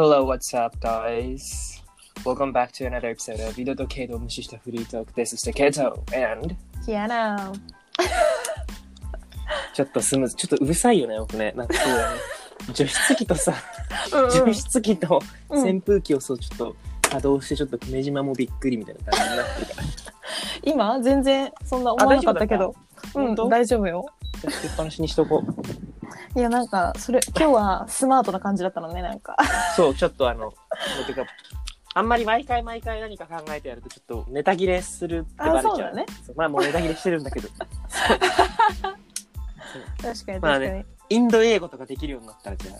Hello, what's up, guys? Welcome back to another episode of 井戸とケイトを無視したフリートーク This is the Keto and キアナちょっとスムーズ、ちょっとうるさいよね、僕ね。なんかそうだね。除湿機とさ、うん除湿機とうん扇風機をそうちょっと稼働してちょっと久米島もびっくりみたいな感じになってるから。今全然そんな思わなかったけどうん本当大丈夫よじゃあつけっぱなしにしとこう。いやなんかそれ今日はスマートな感じだったのねなんかそう、ちょっとあの、てか、あんまり毎回毎回何か考えてやるとちょっとネタ切れするってバレちゃう。あそうだねまあもうネタ切れしてるんだけど。確かに確かに、まあねインド英語とかできるようになったらじゃ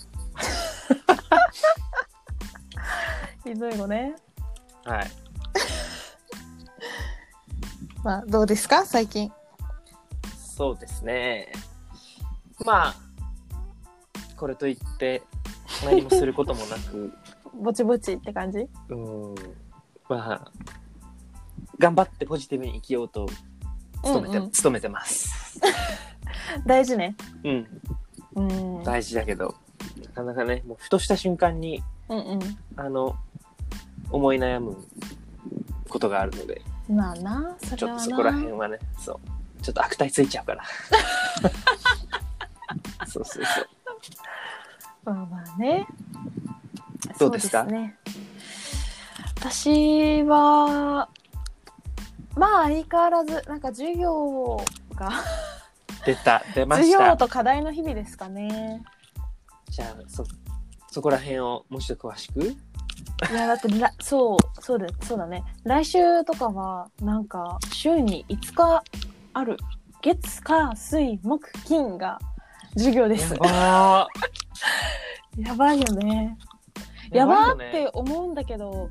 ひどいのねあ。はい。まあどうですか？最近そうですね。まあ、これといって何もすることもなく、ぼちぼちって感じ？うん、まあ、頑張ってポジティブに生きようと努めて、うんうん。努めてます。大事ね。うん、うん。大事だけど、なかなかね、もうふとした瞬間に、うんうあの、思い悩むことがあるので、んまあなそれはな。ちょっとそこら辺はね、そう、ちょっと悪態ついちゃうから。そうそうそう。まあまあね。どうですか？ね。私はまあ相変わらずなんか授業が出た、出ま授した。業と課題の日々ですかね。じゃあ、そ、そこら辺をもうちょっと詳しく？いやだってらそうそうだそうだね。来週とかはなんか週に5日ある月火水木金が授業です。やば やばいよね。ーやばーって思うんだけど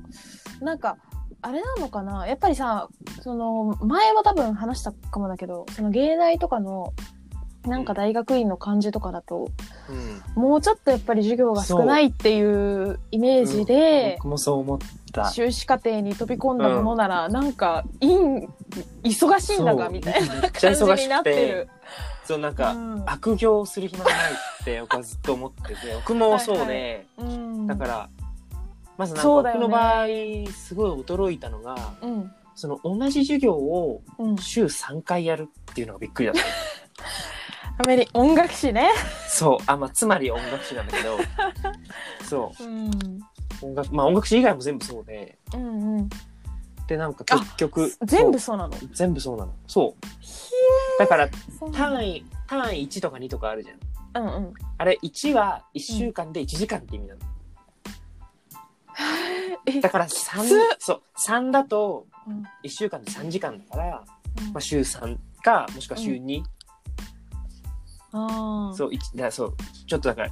なんかあれなのかな？やっぱりさその前は多分話したかもだけどその芸大とかのなんか大学院の感じとかだと、うん。もうちょっとやっぱり授業が少ないっていうイメージで、僕もそう思った。修士課程に飛び込んだものなら、なんか院忙しいんだがみたいな感じになってる。、そうなんか、うん悪行する暇がないって僕はずっと思ってて、僕もそうで、うんだから、まずなんか僕の場合、すごい驚いたのが、うんその同じ授業をうん、週3回やるっていうのがびっくりだった。アメリ音楽史ね。そう。あ、まあ、つまり音楽史なんだけど、そうん、う。音楽、まあ音楽史以外も全部そうで、うん、うん。で、なんか結局、全部そうなの？全部そうなの。そう。だから、単位、単位1とか2とかあるじゃん。うんうん。あれ、1は1週間で1時間って意味なの。えだから3つ、そう、3だとうん1週間で3時間だから、うんまあ週3か、もしくは週2。ああ。そう、一だそう、ちょっとだから、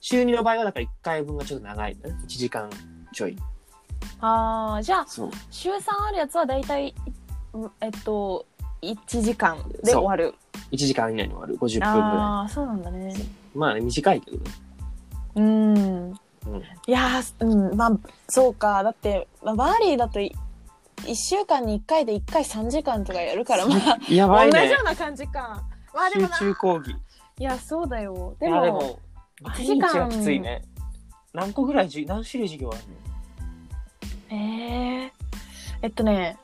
週2の場合はだから1回分がちょっと長いのね。1時間ちょい。ああ、じゃあ、そう。週3あるやつはだいたい、うんえっと、1時間で終わる。1時間以内に終わる。50分ぐらああ、そうなんだね。い。まあね、短いけどね。うん。うん。いやー、うん、まあ、そうか。だって、まあ、バーリーだとい、1週間に1回で1回3時間とかやるから、まあ、やばいね同じよう。な感じか。まあで集もな、中講義。いや、そうだよ。ででも、も、でも、8毎時間日はきついね。何個ぐらいじゅ、何種類授業あるえええっとね、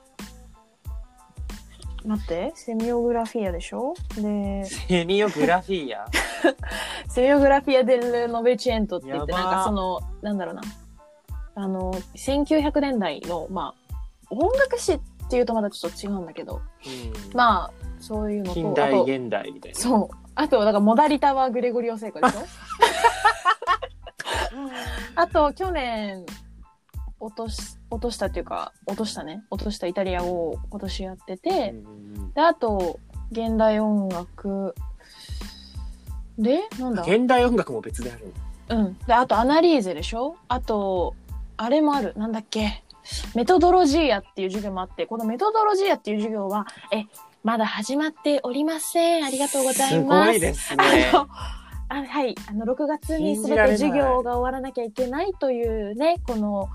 待って、セミオグラフィアでしょ？で。の、セミオグラフィーア？セミオグラフィア・ デル・ノベチエントって言って、なんかその、なんだろうな、あの、1900年代の、まあ、音楽史っていうとまたちょっと違うんだけど、うん。まあ、そういうのと、あ近代と、現代みたいな。そう。あと、だから、モダリタはグレゴリオ聖歌でしょ？あと、去年、落とし、落としたっていうか、落としたね。落としたイタリアを今年やってて、うんで、あと、現代音楽。で、なんだ？現代音楽も別であるの？うん。で、あと、アナリーゼでしょ？あと、あれもある。なんだっけ？メトドロジーアっていう授業もあって、このメトドロジーアっていう授業は、え、まだ始まっておりません。ありがとうございます。すごいですね。あの、あはい、あの、6月に全て信じられない授業が終わらなきゃいけないというね、この、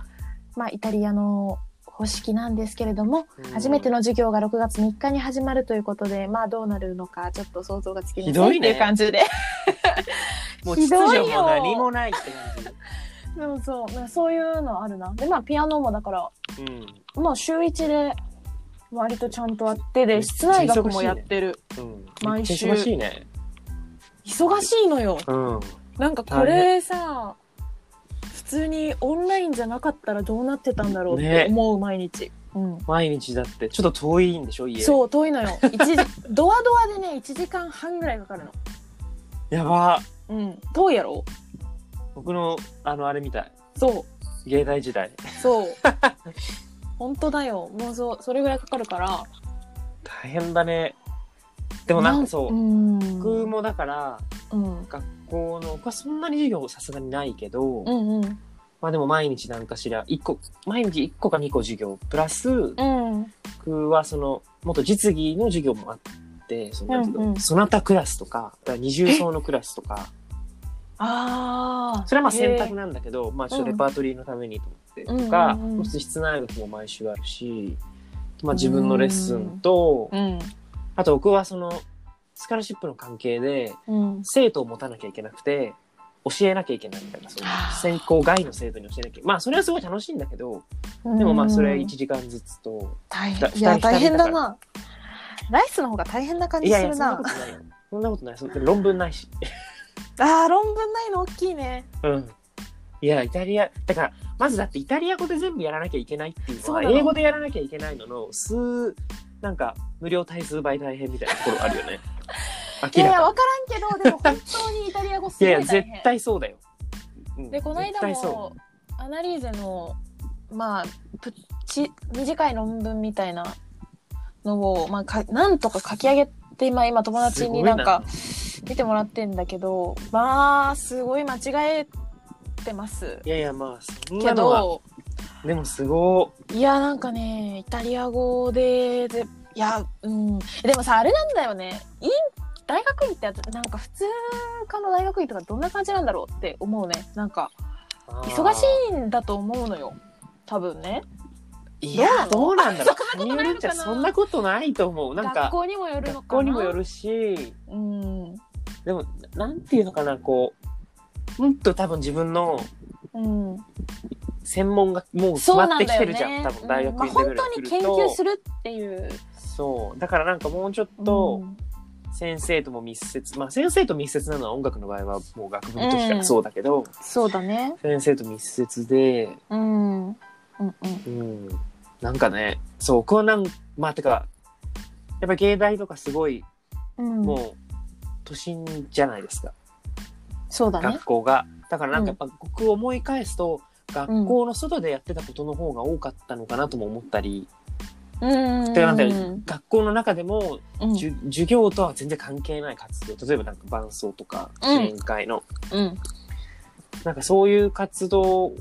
まあ、イタリアの方式なんですけれども、うん。初めての授業が6月3日に始まるということで、まあ、どうなるのか、ちょっと想像がつきませんってひどいう感じで。もう秩ひどいよ。序も何もないって感じ。でもそう。なんかそういうのあるな。でまあピアノもだからうん。まあ週一で割とちゃんとあってで室内楽もやってる。うん。毎週忙しいね。忙しいのよ。うん。なんかこれさ普通にオンラインじゃなかったらどうなってたんだろうって思う毎日、うん。毎日だってちょっと遠いんでしょ家。そう遠いのよ。ドアドアでね1時間半ぐらいかかるの。やば。うん。遠いやろ？僕のあのあれみたい。そう。芸大時代。そう。本当だよ。もうそうそれぐらいかかるから。大変だね。でもなんかそううん。僕もだからうん。学校の僕はそんなに授業さすがにないけど、うんうん。まあでも毎日なんかしら一個毎日1個か2個授業プラスうん。僕はその元実技の授業もあってそうんうん。そなたクラスとかだから二重奏のクラスとか。ああそれはまあ選択なんだけど、まあちょっとレパートリーのためにと思ってとか、うんうんうん。室内学も毎週あるし、まあ自分のレッスンと、うん。あと僕はそのスカラシップの関係でうん。生徒を持たなきゃいけなくて、教えなきゃいけないみたいな、そのはあ。専攻外の生徒に教えなきゃ。まあそれはすごい楽しいんだけど、でもまあそれ1時間ずつと、だ大変。いや大変だな。ライスの方が大変な感じするな。そんなことないよ。そんなことない。そ論文ないし。あー論文ないの？大きいね。うん。いや、イタリア、だから、まずだってイタリア語で全部やらなきゃいけないっていうのは、英語でやらなきゃいけないのの、数、なんか、無料対数倍大変みたいなところあるよね。いやいや分からんけどでも本当にイタリア語すに。いやいや、絶対そうだよ。うんでこの間もアナリーゼのまあプチ短い論文みたいなのを、まあ、かなんとか書き上げて、まあ、今友達になんか見てもらってんだけどまあすごい間違えてますう。いやいや、まあ、そんけなのは、どでもすごいやなんかねイタリア語ででいやうん。でもさあれなんだよね。いい大学院ってなんか普通科の大学院とかどんな感じなんだろうって思うね。なんかい。忙しいんだと思うのよ。多分ね。いや、どうなんだろう。そんなことないのかな。国によるんじゃそんなことないと思う。なん学か、校にもよるのかな。学校にもよるし、うん。でも、なんていうのかな、こう、もっと多分自分のうん専門がもう決まってきてるじゃん、多分大学まあ、院レベル本当に研究するっていう。そう。だからなんかもうちょっとうん先生とも密接、まあ先生と密接なのは音楽の場合はもう学部の時からそうだけど、そうだね。先生と密接で、うん。うんうんうん。なんかね、そう、僕はなん、まあてか、やっぱり芸大とかすごい、うん。もう、都心じゃないですか、そうだね。学校が。だからなんかやっぱ僕思い返すと、学校の外でやってたことの方が多かったのかなとも思ったり、うん。てかなん学校の中でも、うん。授業とは全然関係ない活動。例えばなんか伴奏とかうん。支援会の、うん。なんかそういう活動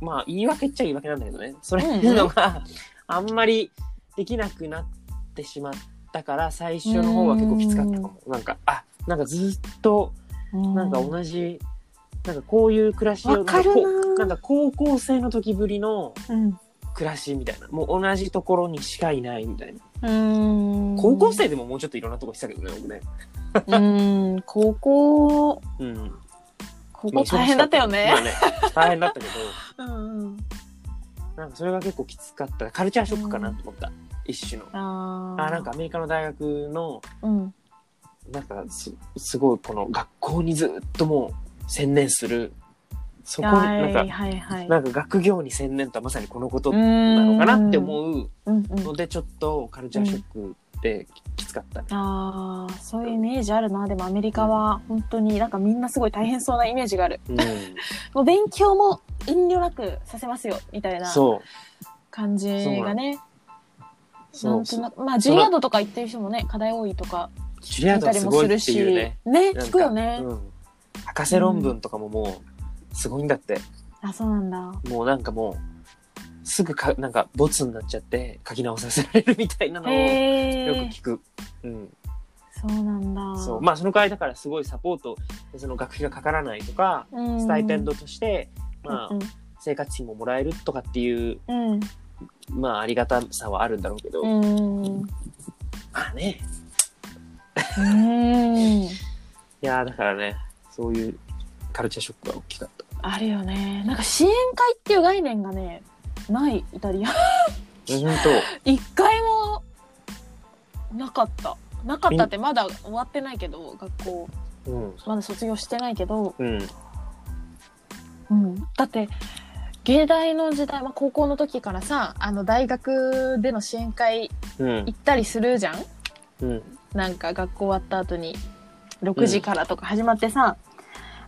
まあ言い訳っちゃ言い訳なんだけどね。それいうのがあんまりできなくなってしまったから最初の方は結構きつかったかも、なんかあなんかずっとなんか同じ、なんかこういう暮らしをななんか高校生の時ぶりのうん。暮らしみたいな。もう同じところにしかいないみたいな。うん。高校生でももうちょっといろんなとこしたけどね僕ね。うん。高校うん。高校大変だったよね。まあね大変だったけど。うんうん。なんかそれが結構きつかった。カルチャーショックかなと思った、一種の。あー。あなんかアメリカの大学のうん。なんかすすごいこの学校にずっともう専念する。そこなんか、はいはい。なんか学業に専念とはまさにこのことななのかなって思うのでちょっとカルチャーショックってきつかったね、ああそういうイメージあるな。でもアメリカは本当になんかみんなすごい大変そうなイメージがある。うん、もう勉強も遠慮なくさせますよみたいな感じがね。なそう。んとなくまあジュリアードとか行ってる人もね課題多いとかジュリアード見たりはすごいってもするしいうねね聞くよね、うん、博士論文とかももうすごいんだって、あそうなんだ。もうなんかもうすぐかなんかボツになっちゃって書き直させられるみたいなのをよく聞く、うん。そうなんだ。そう。まあその代わりだからすごいサポートその学費がかからないとか、うん。スタイペンドとして、まあうん生活費ももらえるとかっていううん。まあありがたさはあるんだろうけど、うん。うんまあね。うん いやーだからねそういうカルチャーショックは大きかったあるよね。なんか支援会っていう概念がね、ない、イタリア。本 一回も、なかった。なかったってまだ終わってないけど、学校。当。うん。まだ卒業してないけど、うん。うん。だって、芸大の時代、まあ、高校の時からさ、あの、大学での支援会うん行。ったりするじゃんうん。なんか学校終わった後に6時からとか始まってさ、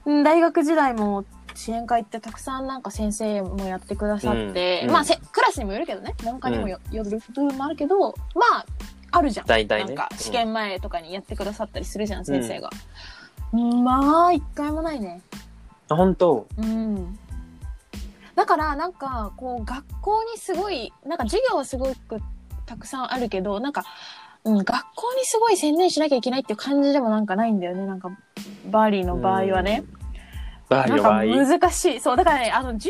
うん。大学時代も支援会ってたくさんなんか先生もやってくださって、うん。まあせクラスにもよるけどね。文科にもよ,、よる部分もあるけどまああるじゃん、大体ね。なんか試験前とかにやってくださったりするじゃん、先生が、まあ一回もないね。あ、本当？うん。だからなんかこう学校にすごいなんか授業はすごくたくさんあるけどなんか、うん、学校にすごい専念しなきゃいけないっていう感じでもなんかないんだよね。なんかバーリーの場合はね、なん。かバーリの場合。難しい。そうだからねあの11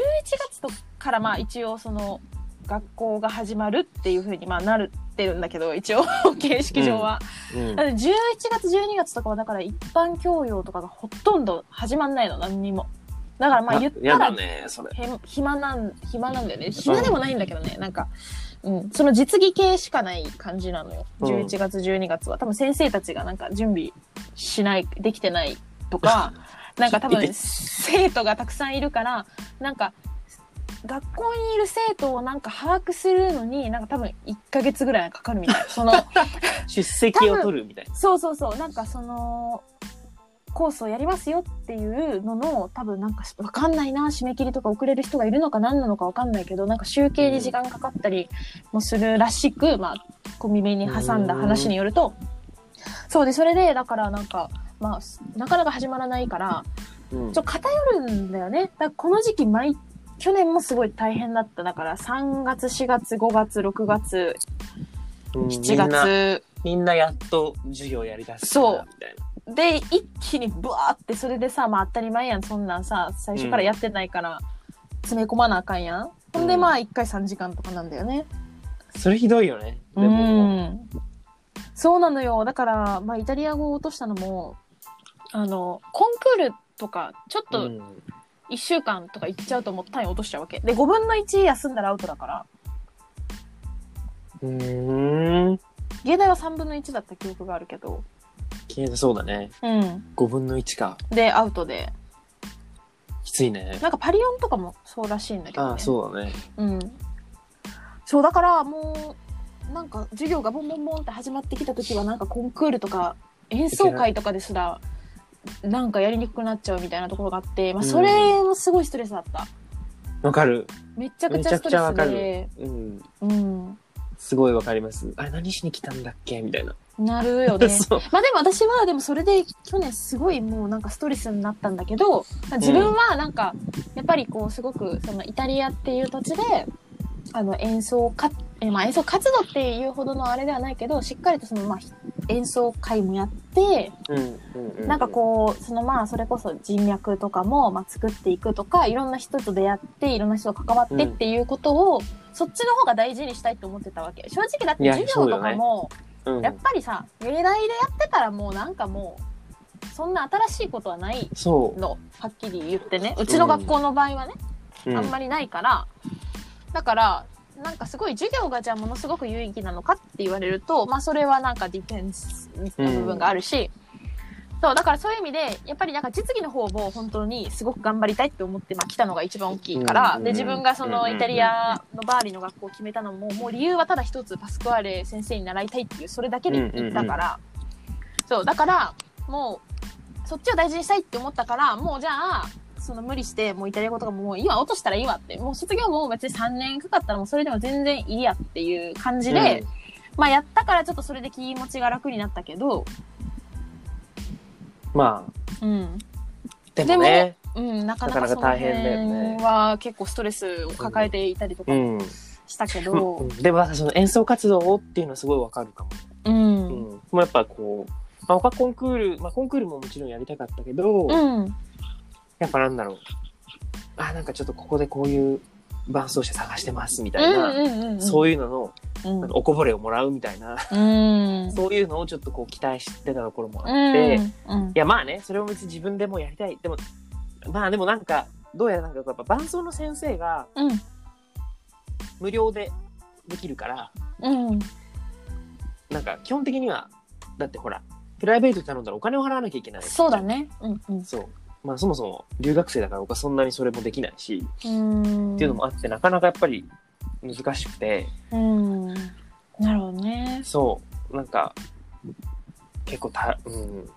月とからまあ一応その学校が始まるっていう風にまあなるってるんだけど一応 形式上は、うん。だって11月12月とかはだから一般教養とかがほとんど始まんないの何にも。だからまあ言ったらね、それ。へ暇なん、暇なんだよね。暇でもないんだけどね、なんか、うん、その実技系しかない感じなのよ。うん11月、12月は。多分先生たちがなんか準備しない、できてないとか、なんか多分生徒がたくさんいるから、なんか、学校にいる生徒をなんか把握するのに、なんか多分1ヶ月ぐらいかかるみたい。その、出席を取るみたいな。そうそうそう、なんかその、コースをやりますよっていうのの多分なんかわかんないな締め切りとか遅れる人がいるのか何なのかわかんないけどなんか集計に時間かかったりもするらしく、まあ小耳に挟んだ話によるとそうでそれでだからなんかまあなかなか始まらないからうん。ちょっと偏るんだよね。だからこの時期毎去年もすごい大変だった。だから3月4月5月6月うん。7みんな、月みんなやっと授業やりだすそうみたいな。で一気にブワーってそれでさまあ当たり前やん。そんなんさ最初からやってないから詰め込まなあかんやん、ほんでまあ1回3時間とかなんだよね。それひどいよね。でうも、ん。そうなのよ。だからまあイタリア語を落としたのもあのコンクールとかちょっとうん。1週間とか行っちゃうともう単位落としちゃうわけ。で5分の1休んだらアウトだから。うーん。芸大は3分の1だった記憶があるけど消えてそうだね。うん5分の1か。でアウトできついね。なんかパリオンとかもそうらしいんだけど、ね、ああ、そうだね。うん。そう、だからもう、なんか授業がボンボンボンって始まってきた時は、なんかコンクールとか演奏会とかですら、なんかやりにくくなっちゃうみたいなところがあって、まあそれもすごいストレスだった。わかる。めちゃくちゃストめちゃくちゃわかレスで、うん。うん。すごいわかります。あれ何しに来たんだっけ？みたいな。なるよね。まあでも私はでもそれで去年すごいもうなんかストレスになったんだけど自分はなんかやっぱりこうすごくそのイタリアっていう土地であの演奏かえまあ演奏活動っていうほどのあれではないけどしっかりとそのまあ演奏会もやってうんうんうん。なんかこうそのまあそれこそ人脈とかもまあ作っていくとかいろんな人と出会っていろんな人と関わってっていうことを、そっちの方が大事にしたいと思ってたわけ。正直だって授業とかも、うん、やっぱりさ芸大でやってたらもうなんかもうそんな新しいことはないそのはっきり言ってね。うちの学校の場合はね、う。うん。あんまりないから。だからなんかすごい授業がじゃあものすごく有意義なのかって言われるとまあそれはなんかディフェンスの部分があるし、そうだからそういう意味でやっぱりなんか実技の方も本当にすごく頑張りたいって思って、まあ、来たのが一番大きいから、うんで自分がそのうんイタリアのバーリの学校を決めたのももう理由はただ一つパスクアーレ先生に習いたいっていうそれだけで行ったから、そうだからもうそっちを大事にしたいって思ったからもうじゃあその無理してもうイタリア語とかももう今落としたらいいわって。もう卒業も別に3年かかったらもうそれでも全然いいやっていう感じで、まあやったからちょっとそれで気持ちが楽になったけど、うんまあ、うん、でもね。うん、なかなかそのなかなか大変だよね。辺は結構ストレスを抱えていたりとかうん。したけうどん、でもその演奏活動っていうのはすごいわかるかも。うん、ううん、ん。もうやっぱこう、まあ、他コンクール、まあコンクールももちろんやりたかったけど、うん、やっぱなんだろう。あ、なんかちょっとここでこういう伴奏者探してますみたいな、うん、うん、そういうのの、おこぼれをもらうみたいな、うん、そういうのをちょっとこう期待してたところもあうん、って、いうん、やまあね、それも別に自分でもやりたい。でも、まあでもなんか、どうやらなんかやっぱ伴奏の先生がうん。無料でできるから、うん。なんか基本的には、だってほら、プライベートで頼んだらお金を払わなきゃいけない。そうだ。ね。うんうん。そう。まあそもそも留学生だから僕はそんなにそれもできないし、うん。っていうのもあって、なかなかやっぱり難しくて、うん。なるほどね。そう、なんか、結構た、うん。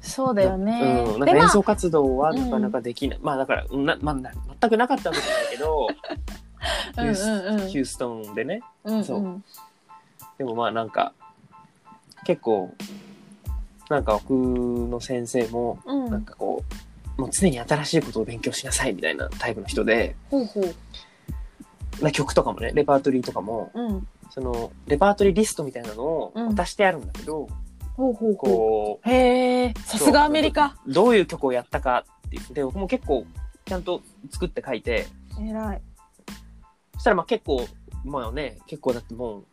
そうだよね。うん。なんか演奏活動はなかなかできない。まあだから、うんな、まあな、全くなかったわけじゃないけど、ヒュースうんうんうんヒューストンでね。うんそうんでもまあなんか、結構、なんか僕の先生も、うん。なんかこう、もう常に新しいことを勉強しなさいみたいなタイプの人で、ほうほう。な曲とかもね、レパートリーとかも、うん。その、レパートリーリストみたいなのをうん渡してあるんだけど、ほうほうほこう。へえ、さすがアメリカ。う、どういう曲をやったかっていう。で、僕も結構、ちゃんと作って書いて、偉い。そしたらまあ結構、まあね、結構だってもう、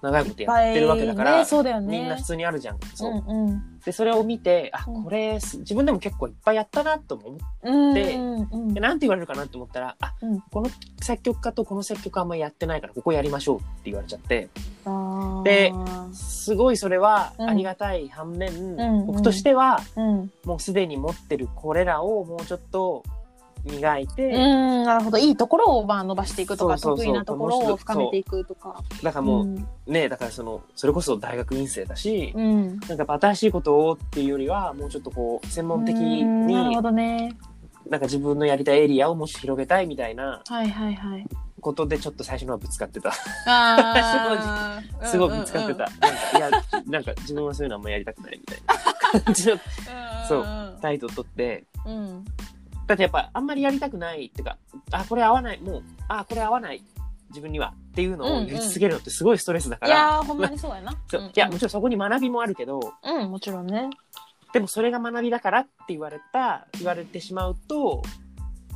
長いことやってるわけだから、ね、そうだよね。みんな普通にあるじゃん。そう。うんうん。で、それを見て、あ、うん。これ、す自分でも結構いっぱいやったなと思って、うんでなんて言われるかなと思ったら、あ、うん。この作曲家とこの作曲家あんまりやってないから、ここやりましょうって言われちゃって、ですごいそれはうん。ありがたい反面、うん。僕としては、うん。もうすでに持ってるこれらをもうちょっと磨いて、うん、なるほど。いいところをまあ伸ばしていくとか、そうそうそう得意なところを深めていくとか。だからもう、うんね、だからその、それこそ大学院生だし、うん。なんか新しいことをっていうよりは、もうちょっとこう、専門的うんなるにほ、どね。なんか自分のやりたいエリアをもし広げたいみたいなはいはいはい。ことでちょっと最初のはぶつかってた。すごいぶつかってた。。なんか、いや、なんか自分はそういうのあんまやりたくないみたいな感じのそうう態度を取って、ん。うん。だってやっぱあんまりやりたくないっていうか、あ、これ合わない、もう、あ、これ合わない、自分にはっていうのを言い続けるのってすごいストレスだから、いやー、ほんまにそうやな。そううんいや、もちろんそこに学びもあるけど、うん、もちろんね。でもそれが学びだからって言われた、言われてしまうと、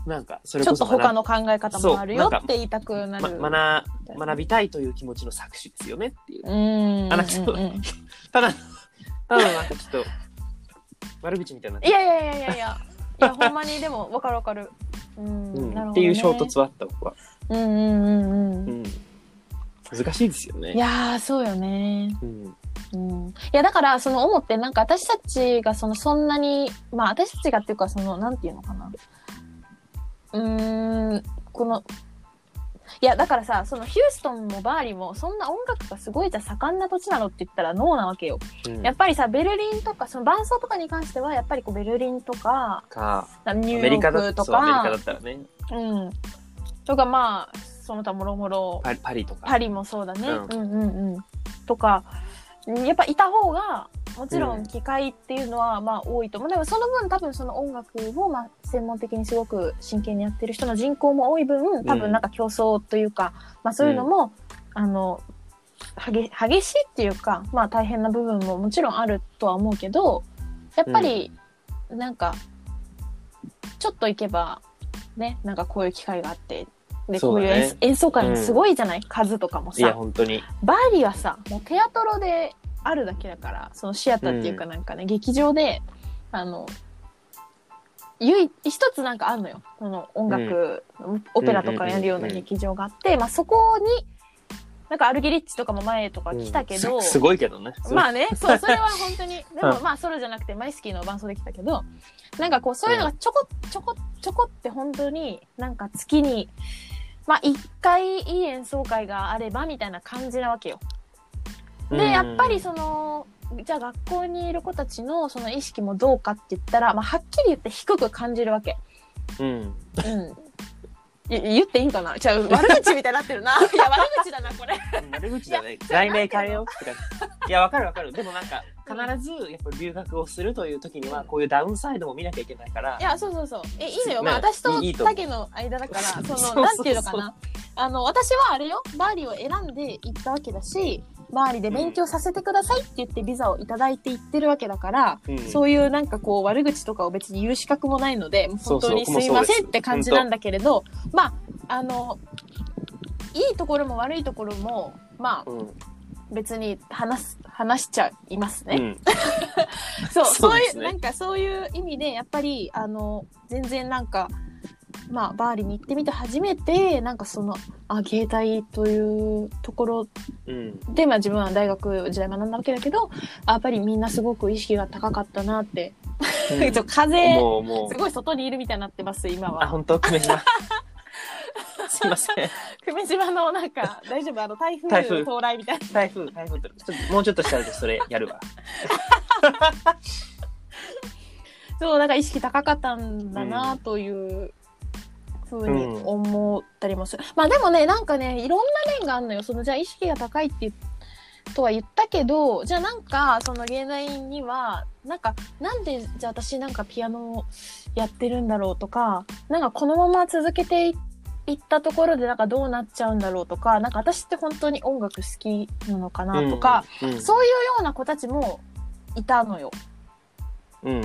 なんか、それちょっこと他の考え方もあるよって言いたくなる。ま学学びたいという気持ちの搾取ですよねっていう。うん。あなんかそううんうんただ、ただなんかちょっと、悪口みたいになっていやいやいやいやいや。いや、ほんまにでも、わかるわかる。うん。うんなるほどねっていう衝突はあった、僕は。うんうんうんううん。ん。難しいですよね。いやー、そうよね。うん。うん。いや、だから、その思って、なんか私たちが、その、そんなに、まあ、私たちがっていうか、その、なんていうのかな。うーん、この、いや、だからさ、そのヒューストンもバーリーも、そんな音楽がすごいじゃ盛んな土地なのって言ったらノーなわけよ。うんやっぱりさ、ベルリンとか、その伴奏とかに関しては、やっぱりこうベルリンとか、か、ニューヨアメリカだークとそうアメリカだか、ったらね、うん。とか、まあ、その他もろもろ、パリとか。パリもそうだね。ううんうんうん。とか、やっぱいた方が、もちろうん。ん機会っていうのはまあ多いと思う。でもその分多分その音楽をまあ専門的にすごく真剣にやってる人の人口も多い分、多分なんか競争というか、まあそういうのも、あの、激しいっていうか、まあ大変な部分ももちろんあるとは思うけど、やっぱり、なんか、ちょっと行けば、ね、なんかこういう機会があって、で、こういう演,、演奏会もすごいじゃない、数とかもいや、さ。本当に。バーリーはさ、もうテアトロであるだけだから、そのシアターっていうかなんかね、劇場で、あの、唯一一つなんかあんのよ。この音楽、オペラとかやるような劇場があって、まあそこに、なんかアルゲリッチとかも前とか来たけど、うんすすごいけどね。まあね、そう、それは本当に。でもうんまあソロじゃなくてマイスキーの伴奏できたけど、なんかこうそういうのがちょこちょこちょこって本当になんか月に、まあ一回いい演奏会があればみたいな感じなわけよ。で、やっぱりその、じゃあ学校にいる子たちのその意識もどうかって言ったら、まあはっきり言って低く感じるわけ。うん。うん。い言っていいんかな？じゃあ悪口みたいになってるな。いや悪口だな、これ。悪口だね。題名変えようって感じ。いや、わかるわかる。でもなんか、必ず、やっぱ留学をするという時には、こういうダウンサイドも見なきゃいけないからい。や、そうそうそう。え、いいのよ。ねまあ、私と竹の間だから、その、なんていうのかな。あの、私はあれよ、バーリーを選んで行ったわけだし、バーリーで勉強させてくださいって言ってビザをいただいて行ってるわけだから、うんそういうなんかこう悪口とかを別に言う資格もないので、本当にすいませんって感じなんだけれど、まあ、あの、いいところも悪いところも、まあ、うん。別に話す、話しちゃいますね。うん。そう、そそうういう、なんかそういう意味で、やっぱり、あの、全然なんか、まあ、バーリに行ってみて初めてなんかそのあ芸大というところうん。で、まあ、自分は大学時代学んだわけだけどあやっぱりみんなすごく意識が高かったなって、う、もう。すごい外にいるみたいになってます今あ、は。本当？すいません。久米島のなんか大丈夫？あの台風台風到来みたいな。台風、台風って。ちょっと、もうちょっとしたらそれやるわ。そうだから意識高かったんだなというふうに思ったりもする。まあでもねなんかねいろんな面があるのよ。そのじゃあ意識が高いって言とは言ったけどじゃあなんかその芸大にはなんかなんでじゃあ私なんかピアノをやってるんだろうとかなんかこのまま続けていったところでなんかどうなっちゃうんだろうとかなんか私って本当に音楽好きなのかなとか、うん、うん。そういうような子たちもいたのよ。うん。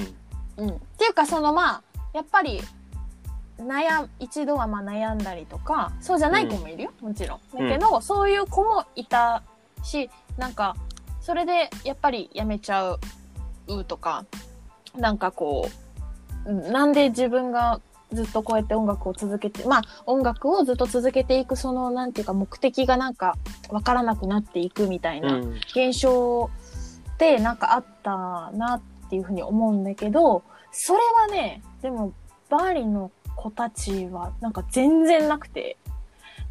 うん、っていうかそのまあやっぱり悩一度はまあ悩んだりとかそうじゃない子もいるよ、もちろん。だけど、そういう子もいたしなんかそれでやっぱりやめちゃうとかなんかこうなんで自分がずっとこうやって音楽を続けてまあ音楽をずっと続けていくそのなんていうか目的がなんかわからなくなっていくみたいな。うん。現象ってなんかあったなっていうふうに思うんだけどそれはねでもバーリンの子たちはなんか全然なくて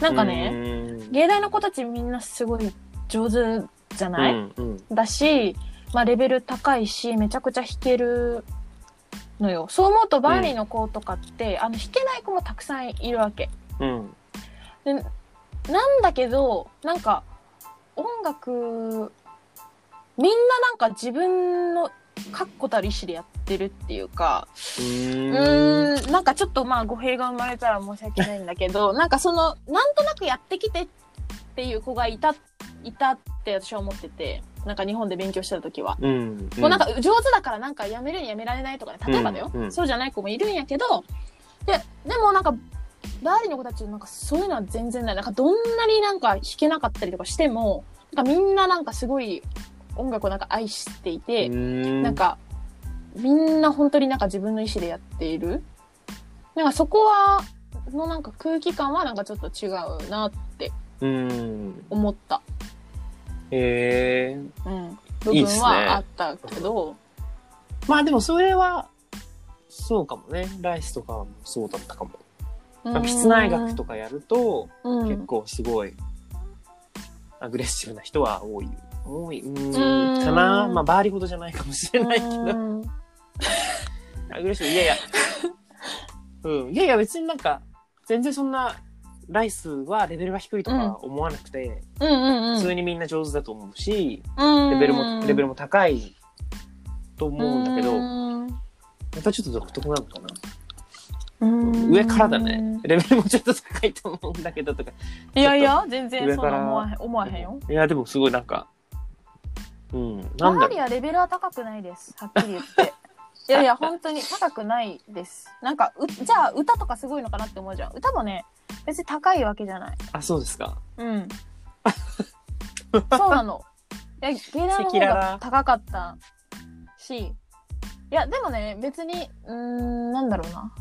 なんかね、ね芸大の子たちみんなすごい上手じゃない、うん。うん。だし、まあ、レベル高いしめちゃくちゃ弾けるのよそう思うとバーリンの子とかって、あの弾けない子もたくさんいるわけ。うん。なんだけど、なんか、音楽、みんななんか自分の確固たる意志でやってるっていうか、ううーん。ーん、なんかちょっとまあ語弊が生まれたら申し訳ないんだけど、なんかその、なんとなくやってきてっていう子がいた、いたって私は思ってて、なんか日本で勉強してた時は。うん。もうなんか上手だからなんかやめるにやめられないとかね、例えばだよ、うんうんそうじゃない子もいるんやけど、で、でもなんか、バーリーの子たちなんかそういうのは全然ない。なんかどんなになんか弾けなかったりとかしても、なんかみんななんかすごい音楽をなんか愛していて、ななん、かみんな本当になんか自分の意思でやっている。なんかそこは、のなんか空気感はなんかちょっと違うなってうん。思った。へえ。うん。部分いいっすねはあったけど、まあでもそれは、そうかもね。ライスとかもそうだったかも。まあ室内楽とかやると、うん、結構すごい、アグレッシブな人は多い。多い。うんん。かなまあバーリほどじゃないかもしれないけど。うん アグレッシブ、いやいや。うん。いやいや、別になんか、全然そんな、ライスはレベルが低いとか思わなくて、うんうんうん。普通にみんな上手だと思うし、うんレベルも、レベルも高いと思うんだけど、うんまたちょっと独特なのかな。うん上からだね。レベルもちょっと高いと思うんだけどとか。いやいや、全然そんな思わへん思わへんよ。いや、でもすごいなんか、うん、バなんだろーリはレベルは高くないです。はっきり言って。いやいや、本当に高くないです。なんか、う、じゃあ歌とかすごいのかなって思うじゃん。歌もね、別に高いわけじゃない。う。あ、そうですか。うん。そうなの。いや、芸大の方が高かったし、いや、でもね、別に、うーん、なんだろうな。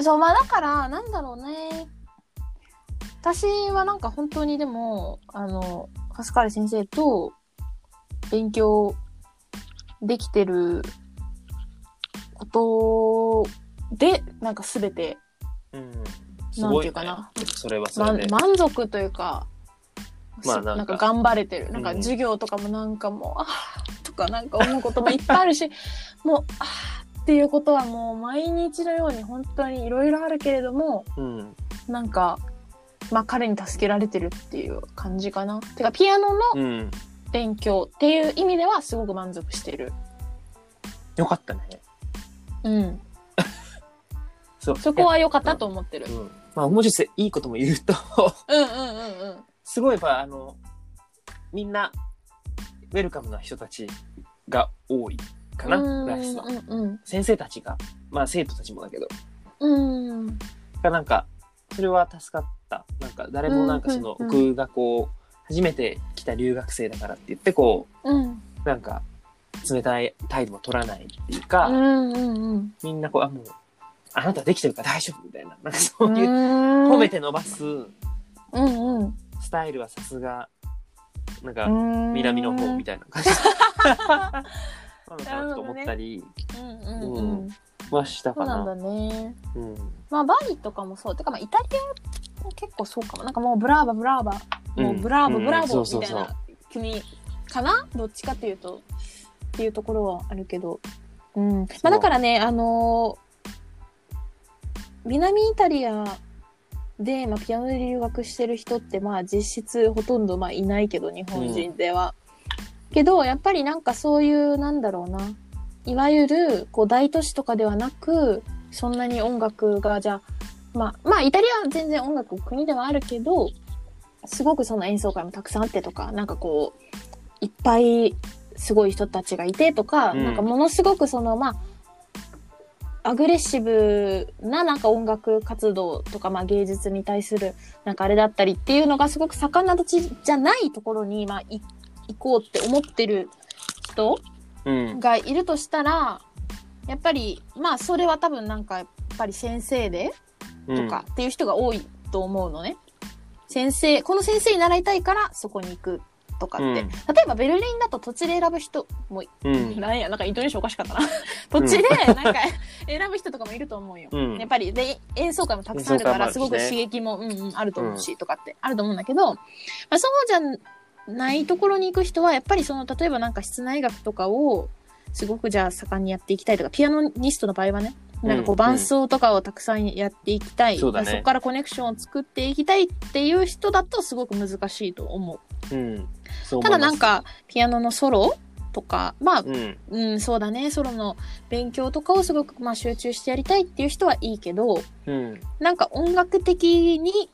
そう、まあだから、なんだろうね。私はなんか本当にでも、あの、カスカ先生と勉強できてることで、なんか全て、うん。すなんごい、ね。ていうかな。それはそまれで。満足というか、まあなんか頑張れてる。なんかうん授業とかもなんかもう、あーとかなんか思うこともいっぱいあるし、もう、あーっていうことはもう毎日のように本当にいろいろあるけれども、うん。なんか、まあ彼に助けられてるっていう感じかな。てかピアノのうん。勉強っていう意味ではすごく満足してる。よかったね。うん。そう。そこは良かったと思ってる。うん。まあ、もうちょっといいことも言うと、うんうんうんうん。すごいやっぱあの、みんな、ウェルカムな人たちが多いかな、ライスは。うんうん先生たちが、まあ生徒たちもだけど、うん。うん。がなんか、それは助かった。なんか誰もなんかその、うんうん僕がこう、初めて来た留学生だからって言ってこうん。う、なんか、冷たい態度も取らないっていうか、うんうんうん。みんなこう、あ、もう、あなたできてるから大丈夫みたいな。なんかそういう、褒褒めて伸ばすうんうん。スタイルはさすが、なんか、南南の方みたたいな感じ。なのかなと思ったり。うんうんうん。はしたかなんだな。ね。うん。まあバリとかもそう。てかまあイタリアも結構そうかも。なんかもう brava brava。もう bravoうん bravo そうそうそうみたいな国かな？どっちかっていうと。っていうところはあるけど。うん。まあだからね、あのー南イタリアで、まあ、ピアノで留学してる人って、まあ、実質ほとんど、まあ、いないけど、日本人では。けど、やっぱりなんかそういう、なんだろうな。いわゆる、こう、大都市とかではなく、そんなに音楽が、じゃあ、まあ、まあ、イタリアは全然音楽の国ではあるけど、すごくその演奏会もたくさんあってとか、なんかこう、いっぱいすごい人たちがいてとか、うんなんかものすごくその、まあ、アグレッシブななんか音楽活動とか、まあ、芸術に対するなんかあれだったりっていうのがすごく盛んな土地じゃないところに、まあ、い行こうって思ってる人うん。がいるとしたらやっぱりまあそれは多分なんかやっぱり先生でとかっていう人が多いと思うのね。先生この先生に習いたいからそこに行くとかって、うん例えばベルリンだと土地で選ぶ人もうん。なんや、なんかイントネーションおかしかったな。土地で、なんか、選ぶ人とかもいると思うよ。うんやっぱり、で、演奏会もたくさんあるから、すごく刺激も、うんうん、あると思うし、とかって、あると思うんだけど、まあ、そうじゃないところに行く人は、やっぱりその、例えばなんか室内楽とかを、すごくじゃあ盛んにやっていきたいとか、ピアノニストの場合はね、なんかこううん伴奏とかをたくさんやっていきたい。そうだねそこからコネクションを作っていきたいっていう人だとすごく難しいと思う。うん。ただなん、か、ピアノのソロとか、まあ、うん。うん、そうだね。ソロの勉強とかをすごくまあ集中してやりたいっていう人はいいけど、うん。なんか音楽的に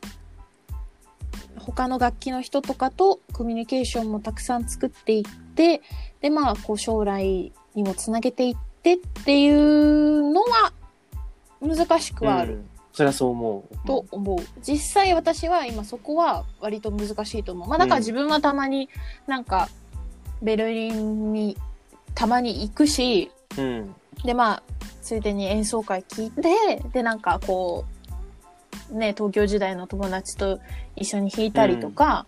他の楽器の人とかとコミュニケーションもたくさん作っていって、でまあこう将来にもつなげていってっていうのは難しくはある。うん。それはそう思う。と思う。実際私は今そこは割と難しいと思う。まあだから自分はたまになんかベルリンにたまに行くし、うん。でまあついでに演奏会聞いてでなんかこうね東京時代の友達と一緒に弾いたりとか、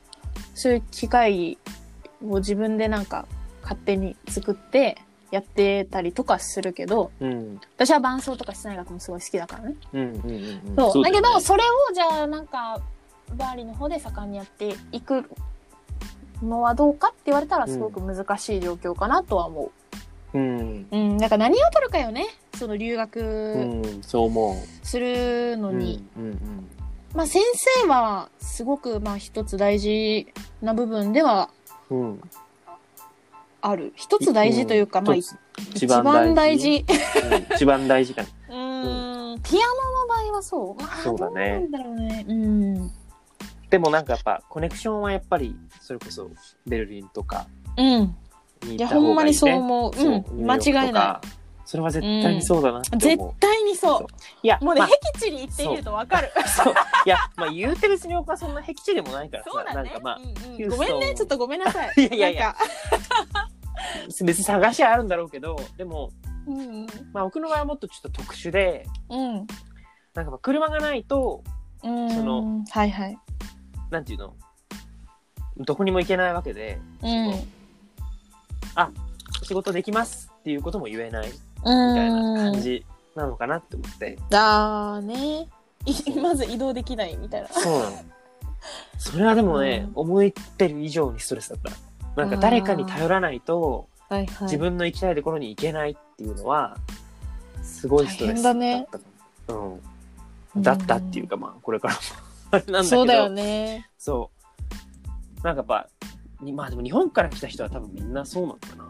そういう機会を自分でなんか勝手に作ってやってたりとかするけどうん。私は伴奏とか室内楽もすごい好きだからね。うん。うん。うん。そうだけどそれをじゃあなんかバーリの方で盛んにやっていくのはどうかって言われたらすごく難しい状況かなとは思うん。う。うん、なんか何を取るかよね。その留う学ん。そう思う。するのに。うん。うん。まあ先生はすごくまあ一つ大事な部分ではうん。ある。一つ大事というか、まあ一番大事。うん一番大事かな。うーん、ピアノの場合はそう。まあ、そうだねどうなんだろうね。うん。でもなんかやっぱコネクションはやっぱりそれこそベルリンとかうん。いや、に行った方がいい、ね、ほんまにそう思ううん。間違いない。い。それは絶対にそうだなって絶思う。対にそう。いや、もうね、まあ僻地に行ってみるとわかる。そう。いや、まあ言うて別に僕はそんな僻地でもないからさ、そうだねなんか。まあ、うんうんごめんね、ちょっとごめんなさい。いやいやいや別に探しはあるんだろうけど、でも、うんまあ僕の場合はもっとちょっと特殊で、うん。なんかまあ車がないと、うん。その、はいはい。なんていうの？どこにも行けないわけで、うん。仕事できますっていうことも言えないみみたいな感じなのかなって思って。だーね。いまず移動できないみたいな。そうなの。それはでもね、思ってる以上にストレスだった。なんか誰かに頼らないと、はいはい。自分の行きたいところに行けないっていうのは、すごいストレスだったかも。うん。だったっていうか、まあ、これからも あれなんだけど。そうだよね。そう。なんかやっぱ、にまあでも日本から来た人は多分みんなそうなのかな。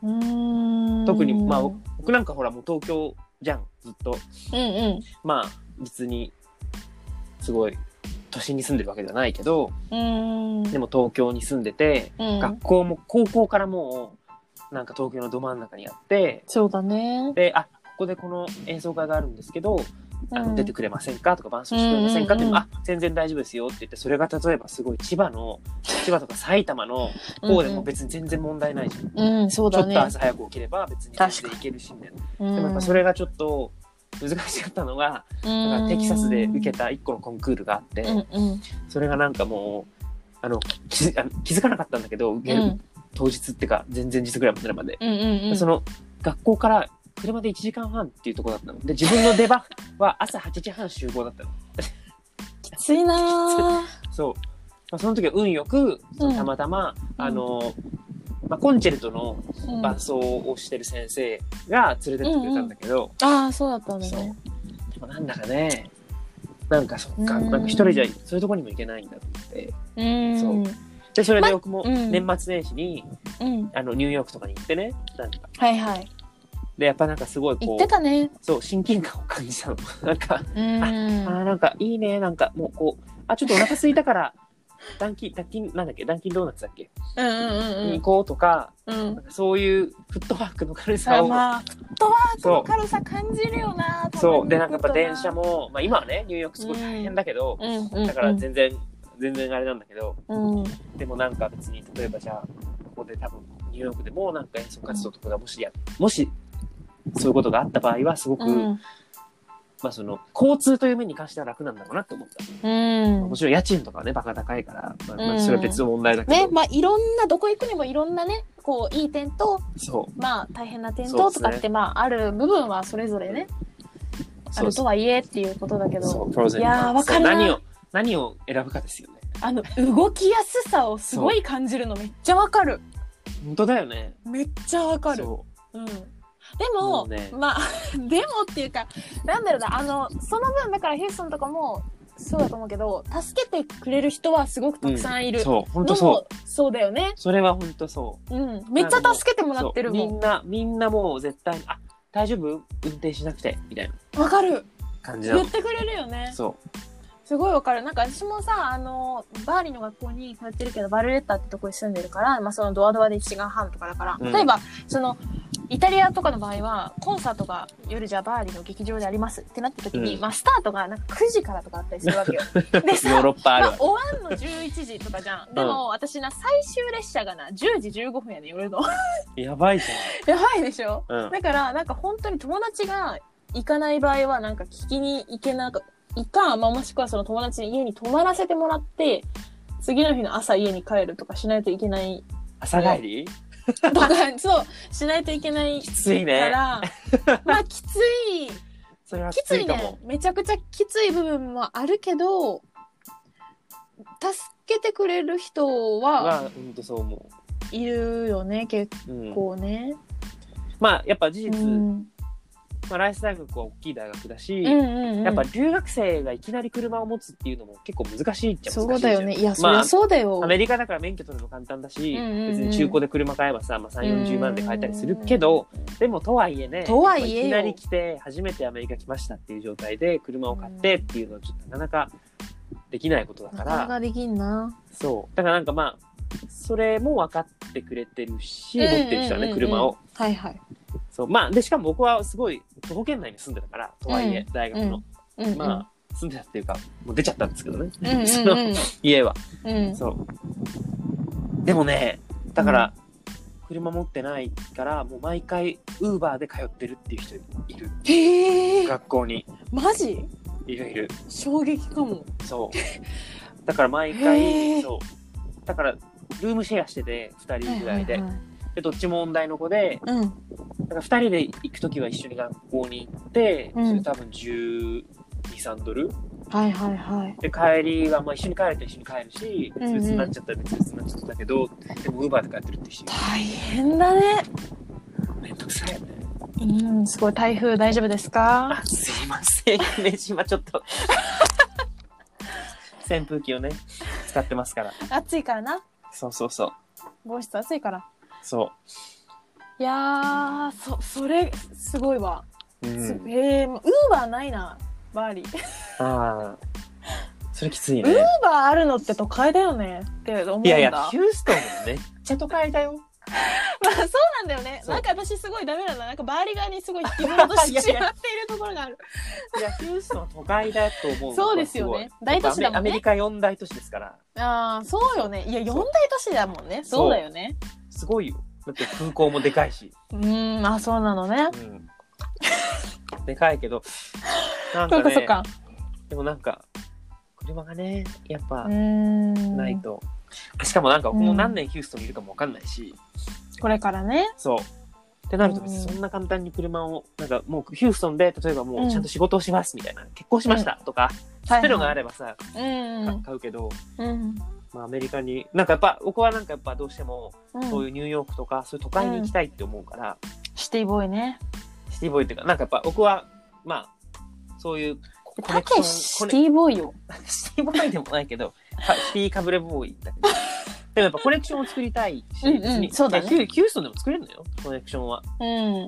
特に、まあ僕なんかほらもう東京じゃん、ずっと。うんうん。まあ別に、すごい、都心に住んでるわけじゃないけど。でも東京に住んでて、うん学校も高校からもう、なんか東京のど真ん中にあって、そうだね。で、あ、ここでこの演奏会があるんですけど、あうん。の出てくれませんか？とか伴奏してくれませんか？って、うんうんうん。あ全然大丈夫ですよって言ってそれが例えばすごい千葉の 千葉とか埼玉の方でも別に全然問題ないじゃん、うん、うん、そうちょ。っと朝早く起きれば別に全然いけるしみたいな。うんでもやっぱそれがちょっと難しかったのが、だからテキサスで受けた一個のコンクールがあって、うんうん。それがなんかもうあの気づあの気づかなかったんだけど受けるうん。当日っていうか前々日ぐらいまでまで、うんうんうん。その学校から車で1時間半っていうところだったの。で自分の出番は朝8時半集合だったの。きついな そう、まあ、その時は運よくたまたま、うん。あの、まあ、コンチェルトの伴奏をしてる先生が連れてってくれたんだけど、ああそうだったんだね。でもなんだかねなんかそっか、うん。なんか一人じゃそういうとこにも行けないんだと思って。うん。そう。でそれで僕もうん。年末年始に、うん。あのニューヨークとかに行ってねなんか。はいはいでやっぱなんかすごい言こうってたね。そう親近感を感じたの。なんかうん。あーなんかいいね。なんかもうこうあちょっとお腹空いたから ダンキンダンキンなんだっけ？ダンキンドーナツだっけ、うんうんに行こうとかうん。うんなんかそういうフットワークの軽さを、まあフットワークの軽さ感じるよなそう。でなんかやっぱ電車もも、まあ、今はねニューヨークすごい大変だけど、うん。うんだから全然、全然あれなんだけどうん。でもなんか別に例えばじゃあここで多分ニューヨークでもなんか演奏活動とかがもしやもしそういうことがあった場合はすごく、うん。まあその交通という面に関しては楽なんだろうなと思った、うん。もちろん家賃とかはねバカ高いから、まあまあうん。それは別の問題だけど、ねまあいろんなどこ行くにもいろんなねこういい点とそまあ大変な点ととかって、まあある部分はそれぞれねうあるとはいえっていうことだけど。いやーわかるな。何を何を選ぶかですよね。あの動きやすさをすごい感じるのめっちゃわかる。本当だよね。めっちゃわかる。そうんでももうね。まあ でもっていうかなんだろうなあのその分だからヒューストンとかもそうだと思うけど助けてくれる人はすごくたくさんいる、そう本の当そう。もそうだよね。それは本当そう。うん。めっちゃ助けてもらってるそう。みもんなみんなもう絶対にあ大丈夫？運転しなくて。みたいな。んわかる。感じ言ってくれるよね。そすごいわかる。なんか私もさあのバーリーの学校に通ってるけどバルレッタってとこに住んでるから、まあ、そのドアドアで1時間半とかだから、うん。例えばそのイタリアとかの場合はコンサートが夜じゃあバーリーの劇場でありますってなった時に、うん。まあ、スタートがなんか9時からとかあったりするわけよ。でうヨーさロッパあるまあ、わ終わんの11時とかじゃん。でも、私な、最終列車がな、10時15分やねん、夜の。やばいじ やばいでしょ？うん、だから、なんか本当に友達が行かない場合は、なんか聞きに行けなか、いか、まあ、もしくはその友達に家に泊まらせてもらって、次の日の朝家に帰るとかしないといけない。朝帰り？とか、そう、しないといけないきついかねら、まあ、きつい、それはきついきついかもね。めちゃくちゃきつい部分もあるけど、助けてくれる人はは本当そう思いるよね、結う、うん、構ね。まあやっぱ事う実、ん。まあ、ライス大学は大きい大学だし、うんうんうん。やっぱ留学生がいきなり車を持つっていうのも結構難しいっちゃ難しいじゃんそうだよね。いや、そりまあゃそうだよ。アメリカだから免許取るの簡単だし、うんうんうん別に中古で車買えばさ、まあ、3、40万で買えたりするけど、でもとはいえね、とはいえよいきなり来て、初めてアメリカ来ましたっていう状態で車を買ってっていうのはちょっとなかなかできないことだか、なからなかできんな。そう。だからなんかまあ、それも分かってくれてるし、うんうんうんうん持ってる人はね、車を。はいはい。そう。まあ、で、しかも僕はすごい、徒歩圏内に住んでたから、とはいえ、大学の。うんうん。まあ、住んでたっていうか、もう出ちゃったんですけどね。うんうんうん その家は。うん。そう。でもね、だから、車持ってないから、もう毎回、ウーバーで通ってるっていう人いる。へえ。学校に。マジ？いるいる。衝撃かも。そう。だから毎へ回、ーそう。だから、ルームシェアしてて、二人ぐらいで。はははで、どっちも音大の子で、うん。だから二人で行くときは一緒に学校に行って、うんそれ多分12、3ドル。はいはいはい。で、帰りは、まあ一緒に帰ると一緒に帰るし、別々になっちゃったら別々になっちゃったけど、でもウーバーで帰ってるって人大変だね。めんどくさいよね。うん、すごい。台風大丈夫ですか？あ、すいません。ね、今ちょっと。扇風機をね、使ってますから。暑いからな。そうそうそう。防音室暑いから。そいやー、そ、それ、すごいわ。う。ん。えー、ウーバーないな、バーリー。ああ。それきついウーね。バーあるのって都会だよねって思うんだ。いやいや、ヒューストンもめっちゃ都会だよ。まあそうなんだよね。なんか私すごいダメなんだ。なんか周り側にすごい引きずろうとしてしまっているところがある。いや、ヒューストンは都会だと思う。そうですよね大都市だもんねアメリカ四大都市ですから、ああ、そうよね。いや、四大都市だもんね。そうだよね。すごいよ。だって空港もでかいし。うーん、あ、そうなのね。うん。でかいけど、なんかね、そうかそうか。でもなんか、車がね、やっぱうーん。ないと。しかもなんか僕も何年ヒューストンにいるかもわかんないし、これからね。そう。ってなると別にうんそんな簡単に車を、なんかもうヒューストンで、例えばもうちゃんと仕事をしますみたいな、結婚しましたとか、そういうのがあればさ、うん。買うけど、うん。まあアメリカに、なんかやっぱ僕はなんかやっぱどうしても、うんそういうニューヨークとか、そういう都会に行きたいって思うから、シティボーイね。シティボーイっていうか、なんかやっぱ僕は、まあ、そういうコたけション、シティボーイよ。シティボーイでもないけど、かシティかぶれボーイだけど。でもやっぱコネクションを作りたいし、うんうん別にそうだねヒューストンでも作れるのよ、コネクションは。うん。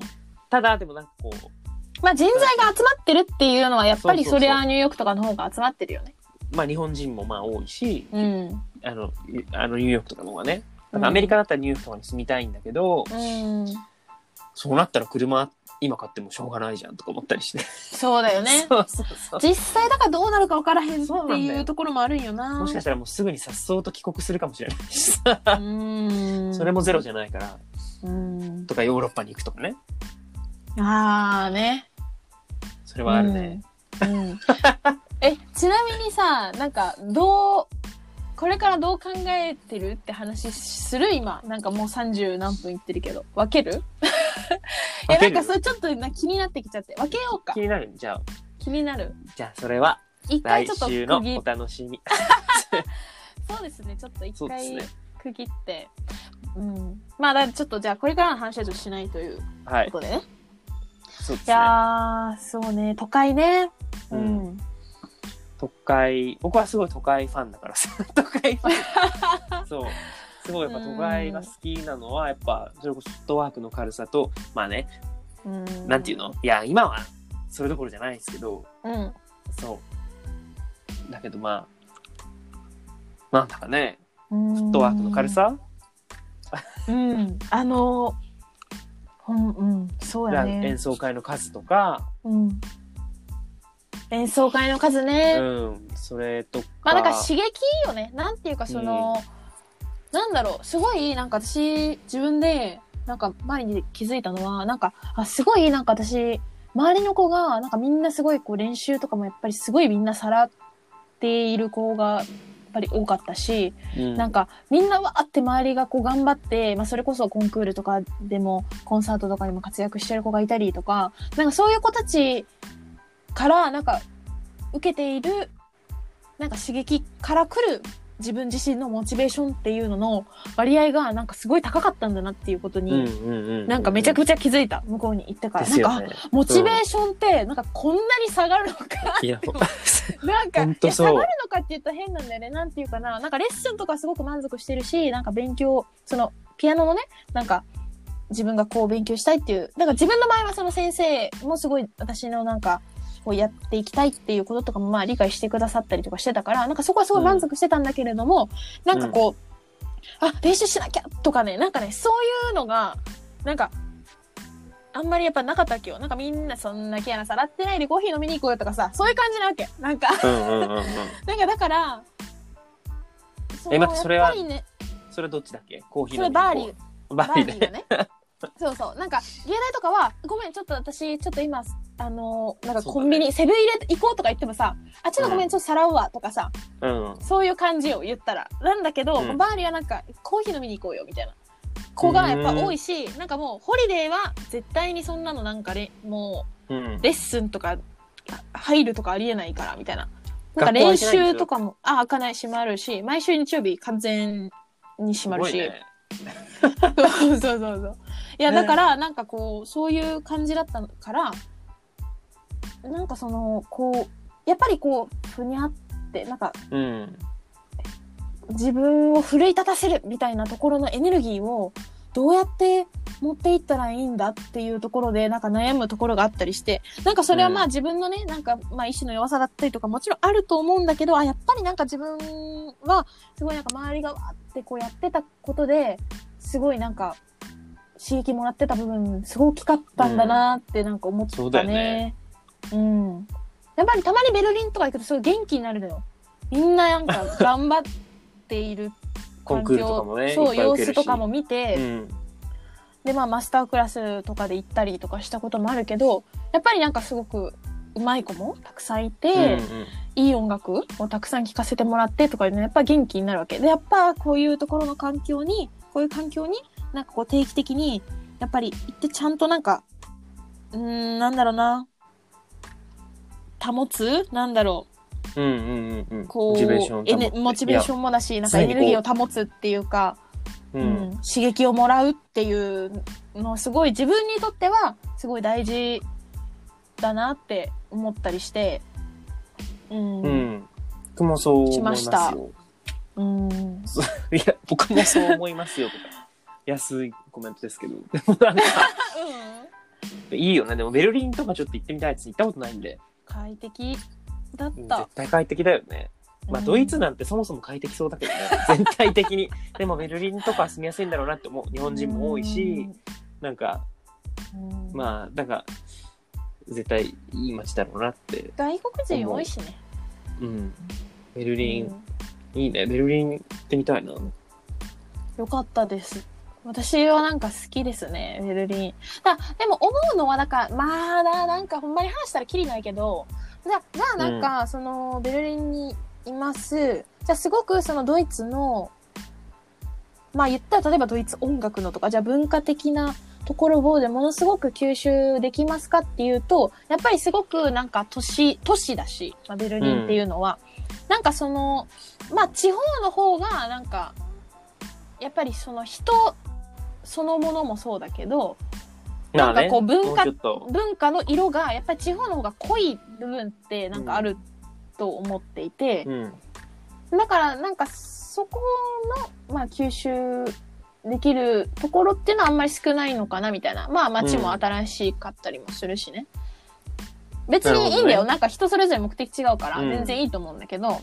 ただ、でもなんかこう、まあ人材が集まってるっていうのはやっぱりそりゃニューヨークとかの方が集まってるよね。まあ日本人もまあ多いし、うん。あの、いあのニューヨークとかの方がね。アメリカだったらニューヨークとかに住みたいんだけど、うん。そうなったら車今買ってもしょうがないじゃんとか思ったりして。そうだよね。そうそうそう。実際だからどうなるか分からへんっていうところもあるんよな。もしかしたらもうすぐにさっそうと帰国するかもしれないしさ。うん。それもゼロじゃないから、うん。とかヨーロッパに行くとかね。ああね。それはあるね。うん。うんえ、ちなみにさ、なんか、どう、これからどう考えてるって話する？今。なんかもう30何分いってるけど。分ける？いや、なんかそれちょっとな気になってきちゃって。分けようか気。になる？じゃあ、気になる。じゃあそれは一回来ちょっと区週の切お楽しみ。そうですね。ちょっと一回。区切って。うん。まあ、だちょっとじゃあこれからの話はちょっとしないというはいこ。とでね。いそうですね。やー、そうね。都会ね。ううんん。都会、僕はすごい都会ファンだからさ、都会ファン。そう。すごいやっぱ都会が好きなのは、やっぱ、それこそフットワークの軽さと、まあね、うん。なんていうの？いや、今はそれどころじゃないですけど、うん。そう。だけどまあ、なんだかね、フフットワークの軽さ？うん。あの、ほん、うん、そうやね演。奏会の数とか、うん。演奏会の数うね。ん、それとか。まあなんか刺激よね。なんていうかその、なんだろう、すごいなんか私自分で、なんか前に気づいたのは、なんか、あ、すごいなんか私、周りの子が、なんかみんなすごいこう練習とかもやっぱりすごいみんなさらっている子が、やっぱり多かったし、うん、なんかみんなわーって周りがこう頑張って、まあそれこそコンクールとかでもコンサートとかにも活躍してる子がいたりとか、なんかそういう子たちからなんか受けているなんか刺激から来る自分自身のモチベーションっていうのの割合がなんかすごい高かったんだなっていうことうんに、なんかめちゃくちゃ気づいた向こうに行ってから。なんか。モチベーションってなんかこんなに下がるのかいや、なんか、下がるのかって言ったら変なんだよね。なんていうかな。なんかレッスンとかすごく満足してるし、なんか勉強、その、ピアノのね、なんか、自分がこう勉強したいっていう。なんか自分の場合はその先生もすごい私のなんか、こうやっていきたいっていうこととかもまあ理解してくださったりとかしてたから、なんかそこはすごい満足してたんだけれども、なんかこう、あ、練習しなきゃとかね、なんかね、そういうのが、なんか、あんまりやっぱなかったわけよ。なんかみんなそんな毛穴さらってないでコーヒー飲みに行こうよとかさ、そういう感じなわけ。なんか、うんうんうんうん。なんかだから、そえ待ってそれはそれどっちだっけ？コーヒーそのれバーリー、ババーリーで。ーリーがね。そうそう。なんか、芸大とかは、ごめん、ちょっと私、ちょっと今、あのーなんかコンビニ、セブンイレ行こうとか言ってもさ、あ、ちょっとごめん、うんちょっとさらうわ、とかさ、うん。そういう感じを言ったら。なんだけど、うんバーリーはなんか、コーヒー飲みに行こうよ、みたいな。子がやっぱ多いし、なんかもう、ホリデーは絶対にそんなのなんかね、もう。レッスンとか、入るとかありえないから、みたいな。なんか練習とかも、あ、開かない、閉まるし、毎週日曜日完全に閉まるし。すごいね そうそうそうそう。いや、ねだから、なんかこう、そういう感じだったから、なんかその、こう、やっぱりこう、ふにゃって、なんか、うん。自分を奮い立たせるみたいなところのエネルギーを、どうやって持っていったらいいんだっていうところで、なんか悩むところがあったりして、なんかそれはまあうん自分のね、なんかまあ意志の弱さだったりとかもちろんあると思うんだけど、あ、やっぱりなんか自分は、すごいなんか周りがわーってこうやってたことで、すごいなんか、刺激もらってた部分、すごい大きかったんだなってなんか思ったね。そうだよねうん。やっぱりたまにベルリンとか行くとすごい元気になるのよ。みんななんか 頑張っているコンクールとかもねそう、様子とかも見て、うん。で、まあ、マスタークラスとかで行ったりとかしたこともあるけど、やっぱりなんかすごく上手い子もたくさんいて、うんうんいい音楽をたくさん聴かせてもらってとかいうのやっぱ元気になるわけで、やっぱこういうところの環境に、こういう環境に、なんかこう定期的に、やっぱり行ってちゃんとなんか、うーん、なんだろうな、保つ？なんだろうんうんうんうん。う、こう、モチベーションエネモチベーション。ンもだし、なんかエネルギーを保つっていうか、う。うんん、刺激をもらうっていうのすごい自分にとってはすごい大事だなって思ったりして、うん。うん。僕もそう思いますしましたよ。うん。いや、僕もそう思いますよとか。安いコメントですけど。でもなんか、いいよね。でもベルリンとかちょっと行ってみたいです。行ったことないんで。快適だっ絶た。対快適だよね。まあ、うんドイツなんてそもそも快適そうだけどね。全体的に。でもベルリンとかは住みやすいんだろうなって思う。日本人も多いし、なんか、うん、あ、まあ、なんか、絶対いい街だろうなって。外国人多いしね。うん。ベルリン、うんいいね。ベルリン行ってみたいな。よかったです。私はなんか好きですね、ベルリン。だでも思うのは、なんか、まあな、なんかほんまに話したらきりないけど、じゃあ、じゃあなんか、その、ベルリンにいます。じゃあすごくそのドイツの、まあ言ったら例えばドイツ音楽のとか、じゃあ文化的なところをでものすごく吸収できますかっていうと、やっぱりすごくなんか都市、都市だし、まあ、ベルリンっていうのは、なんかその、まあ地方の方がなんか、やっぱりその人そのものもそうだけど、なんかこう文化文化の色がやっぱり地方の方が濃い部分ってなんかあると思っていて、うん。だからなんかそこの、まあ、吸収できるところっていうのはあんまり少ないのかなみたいな。まあ街も新しかったりもするしね。別にいいんだよ。なねなんか人それぞれ目的違うからうん全然いいと思うんだけど、だか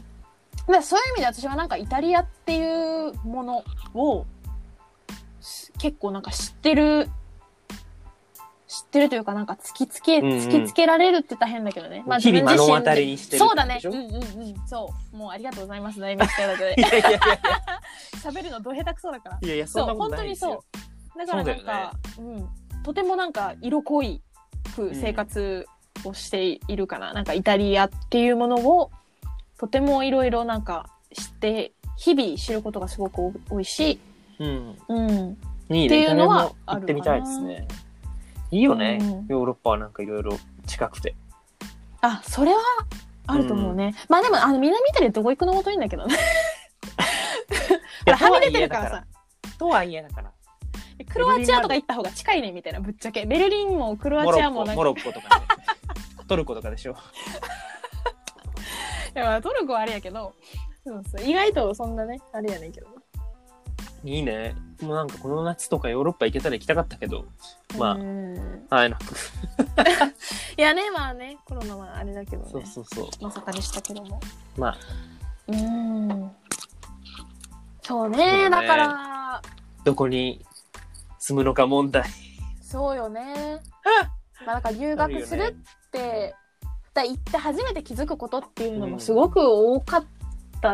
らそういう意味で私はなんかイタリアっていうものをす結構なんか知ってる知ってるというかなんか突きつけ、うんうん突きつけられるって言ったら変だけどね。日々目の当たりにしてるそうだねうんうんうん。そう。もうありがとうございます。題名しただけでい。やいやいや喋るのど下手くそだから。いやいや、そんなことないですよ。だからなんかう、ん。とてもなんか色濃いく生活をしているかな。なんかイタリアっていうものをとてもいろいろなんか知って、日々知ることがすごく多いし、うん。うん。いいね。っていうのはイタリアも行ってみたいですね。いいよねうん。ヨーロッパはなんかいろいろ近くて。あ、それはあると思うね。まあでも、あの、南イタリアどこ行くのもといいんだけどね。はみ出てるからさ。とはいえだから。クロアチアとか行った方が近いねみたいな、ぶっちゃけ。ベルリンもクロアチアもなんかモロッコとかね。トルコとかでしょ。いや、トルコはあれやけど、そうそう意外とそんなね、あれやねんけど。いいね。もうなんかこの夏とかヨーロッパ行けたら行きたかったけど、まうんあ、はいなく。いやね、まあね、コロナはあれだけどね。そうそうそう。まさかでしたけども。まあ、うん。そうね、だねだから、どこに住むのか問題。そうよね。まあ、だから留学するって、だ行って初めて気づくことっていうのもすごく多かった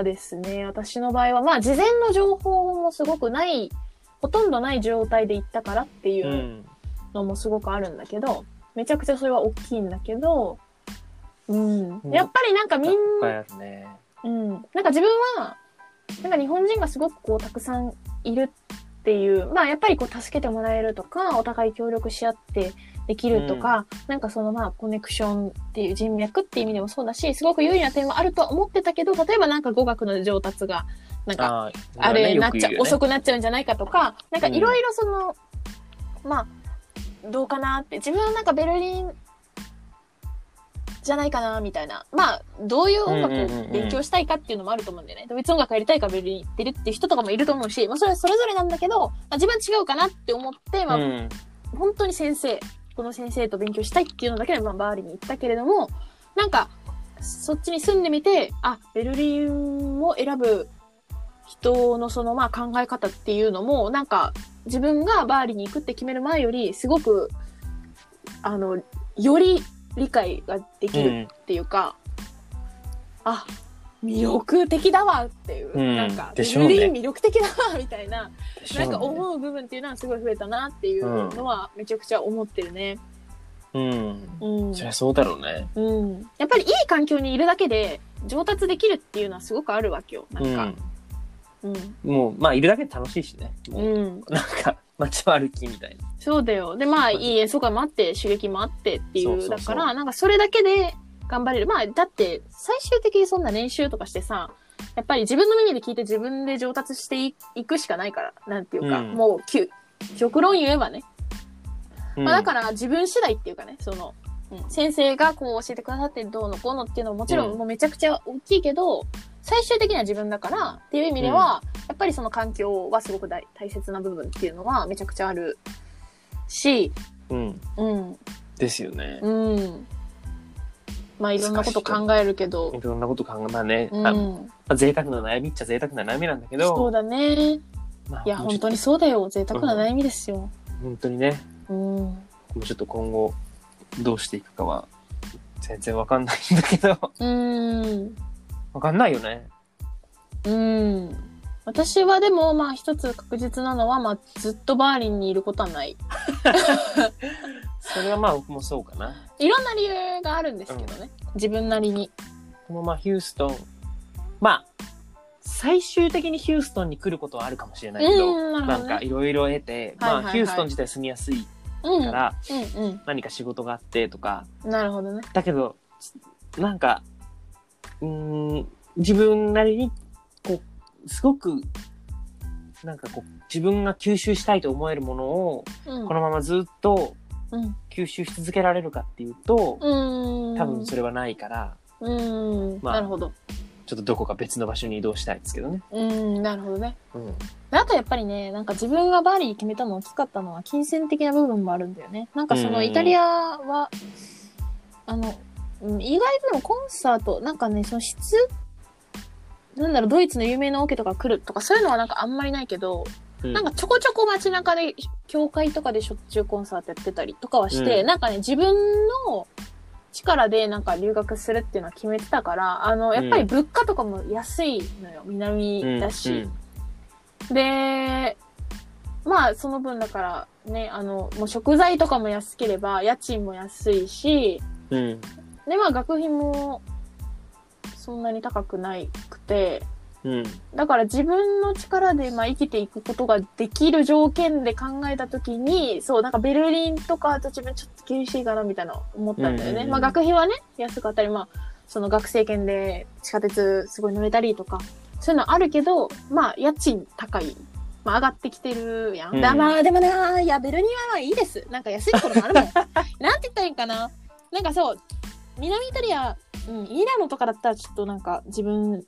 ですね、私の場合は。まあ、事前の情報もすごくない、ほとんどない状態で行ったからっていううんのもすごくあるんだけど、めちゃくちゃそれは大きいんだけど、うん。うんやっぱりなんかみんいっぱいあるね。うん。なんか自分は、なんか日本人がすごくこうたくさんいるっていう、まあやっぱりこう助けてもらえるとか、お互い協力し合ってできるとか、なんかそのまあコネクションっていう人脈っていう意味でもそうだし、すごく有利な点はあるとは思ってたけど、例えばなんか語学の上達が、なんかああれなっちゃう、遅く。くなっちゃうんじゃないかとか、なんかいろいろその、まあ、どうかなって、自分はなんかベルリンじゃないかなみたいな。まあ、どういう音楽勉強したいかっていうのもあると思うんだよね。ドイツ音楽やりたいからベルリン行ってるっていう人とかもいると思うし、まあそれはそれぞれなんだけど、まあ、自分は違うかなって思って、まあ、うん。本当に先生、この先生と勉強したいっていうのだけで、まあ、バーリに行ったけれども、なんか、そっちに住んでみて、あ、ベルリンを選ぶ人のそのまあ考え方っていうのも、なんか自分がバーリに行くって決める前より、すごく、あの、より理解ができるっていうか、あ、魅力的だわっていう、うんなんか、でしょうねベルリン魅力的だわみたいな、ねなんか思う部分っていうのはすごい増えたなっていうのはめちゃくちゃ思ってるね。うん。うん。そりゃそうだろうね。うん。やっぱりいい環境にいるだけで上達できるっていうのはすごくあるわけよ。なんか。うん。もう、まあ、いるだけで楽しいしね。もううん。なんか、街歩きみたいな。そうだよ。で、まあ、いい演奏会もあって、刺激もあってっていうだから、なんかそれだけで頑張れる。まあ、だって、最終的にそんな練習とかしてさ、やっぱり自分の耳で聞いて自分で上達していいくしかないから、なんていうか、うんもう、きゅ極論言えばね。うんまあ、だから自分次第っていうかね、その、うん先生がこう教えてくださってどうのこうのっていうのももちろうんんもうめちゃくちゃ大きいけど、最終的には自分だからっていう意味では、やっぱりその環境はすごく大大切な部分っていうのはめちゃくちゃあるし、うん。うん、ですよね。うん。まあいろんなこと考えるけどい、ろんなこと考え、まあね、うん、あまあ、贅沢な悩みっちゃ贅沢な悩みなんだけど、そうだね。まあいや、本当にそうだよ。贅沢な悩みですよ。本当にね、うん。もうちょっと今後、どうしていくかは、全然わかんないんだけど、うん。わかんないよね。うん。私はでも、まあ一つ確実なのは、まあずっとバーリンにいることはない。それはまあ僕もそうかな。いろんな理由があるんですけどね。自分なりに。でもまあヒューストン、まあ、最終的にヒューストンに来ることはあるかもしれないけど、うんなるほどねなんかいろいろ得て、はいはいはいまあヒューストン自体住みやすいうん。から、うん何か仕事があってとか、うん。なるほどね。だけど、なんか、うーん、自分なりに、こう、すごく、なんかこう、自分が吸収したいと思えるものを、うん。このままずっとうん。吸収し続けられるかっていうと、うん。多分それはないから、うん。まあなるほど。ちょっとどこか別の場所に移動したいですけどね。うん。なるほどね。うん。であとやっぱりね、なんか自分がバーリー決めたの大きかったのは金銭的な部分もあるんだよね。なんかそうんのイタリアは、あの、うん意外とでもコンサート、なんかね、その質なんだろう、ドイツの有名なオケとか来るとかそういうのはなんかあんまりないけど、うんなんかちょこちょこ街中で、教会とかでしょっちゅうコンサートやってたりとかはして、うんなんかね、自分の力でなんか留学するっていうのは決めてたから、あの、やっぱり物価とかも安いのよ。南だし。で、まあ、その分だから、ね、あの、もう食材とかも安ければ、家賃も安いし、うん。うん。で、まあ、学費も、そんなに高くないくて、うん。だから自分の力で、まあ、生きていくことができる条件で考えたときに、そう、なんかベルリンとかあと自分ちょっと厳しいかな、みたいな思ったんだよね。まあ、学費はね、安かったり、まあ、その学生券で地下鉄すごい乗れたりとか、そういうのあるけど、まあ、家賃高い。まあ、上がってきてるやん。うんだまあ、でもな、いや、ベルリンはまあいいです。なんか安いところもあるもん。なんて言ったらいいかな？なんかそう、南イタリア、うん、イラノとかだったらちょっとなんか自分、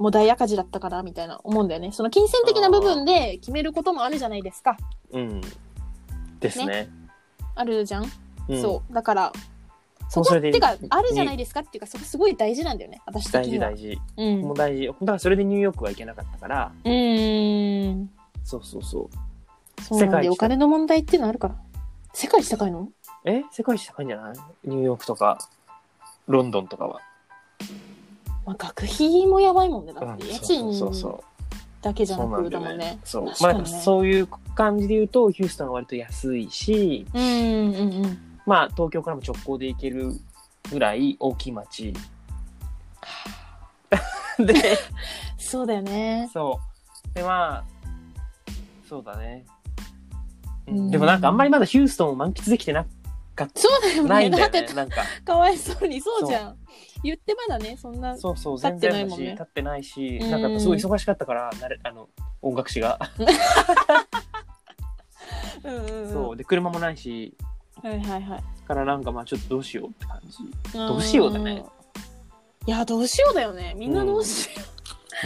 もう大赤字だったからみたいな思うんだよね。その金銭的な部分で決めることもあるじゃないですか。うん。ですね。あるじゃん、うんそう。だから、そこってか、あるじゃないですか？っていうか、そこすごい大事なんだよね。私的大事には。大事。うん。もう大事。だからそれでニューヨークは行けなかったから、うーん。そうそうそう。そうなんで、お金の問題っていうのあるから。世界一高いの？え？世界一高いんじゃない？ニューヨークとか、ロンドンとかは。まあ、学費もやばいもんね。だうんって、家そう賃そうそう。だけじゃなくもんね。そう。ねなんかそういう感じで言うと、ヒューストンは割と安いし、うんうんうん。まあ東京からも直行で行けるぐらい大きい町。で、そうだよね。そう。で、まあ、そうだね。でもなんかあんまりまだヒューストンを満喫できてなかっそうだよね。ないんだよね。だって、なんか、かわいそうに、そうじゃん。言ってまだね、そんな。そうそう、立っ全然だし、てないもんね立ってないし、うんなんかやっぱすごい忙しかったから、なれあの、音楽誌が。うんうんうん。そう。で、車もないし、はいはいはい。からなんかまあちょっとどうしようって感じ。どどうしようだね。いや、どうしようだよね。みんなどうしよ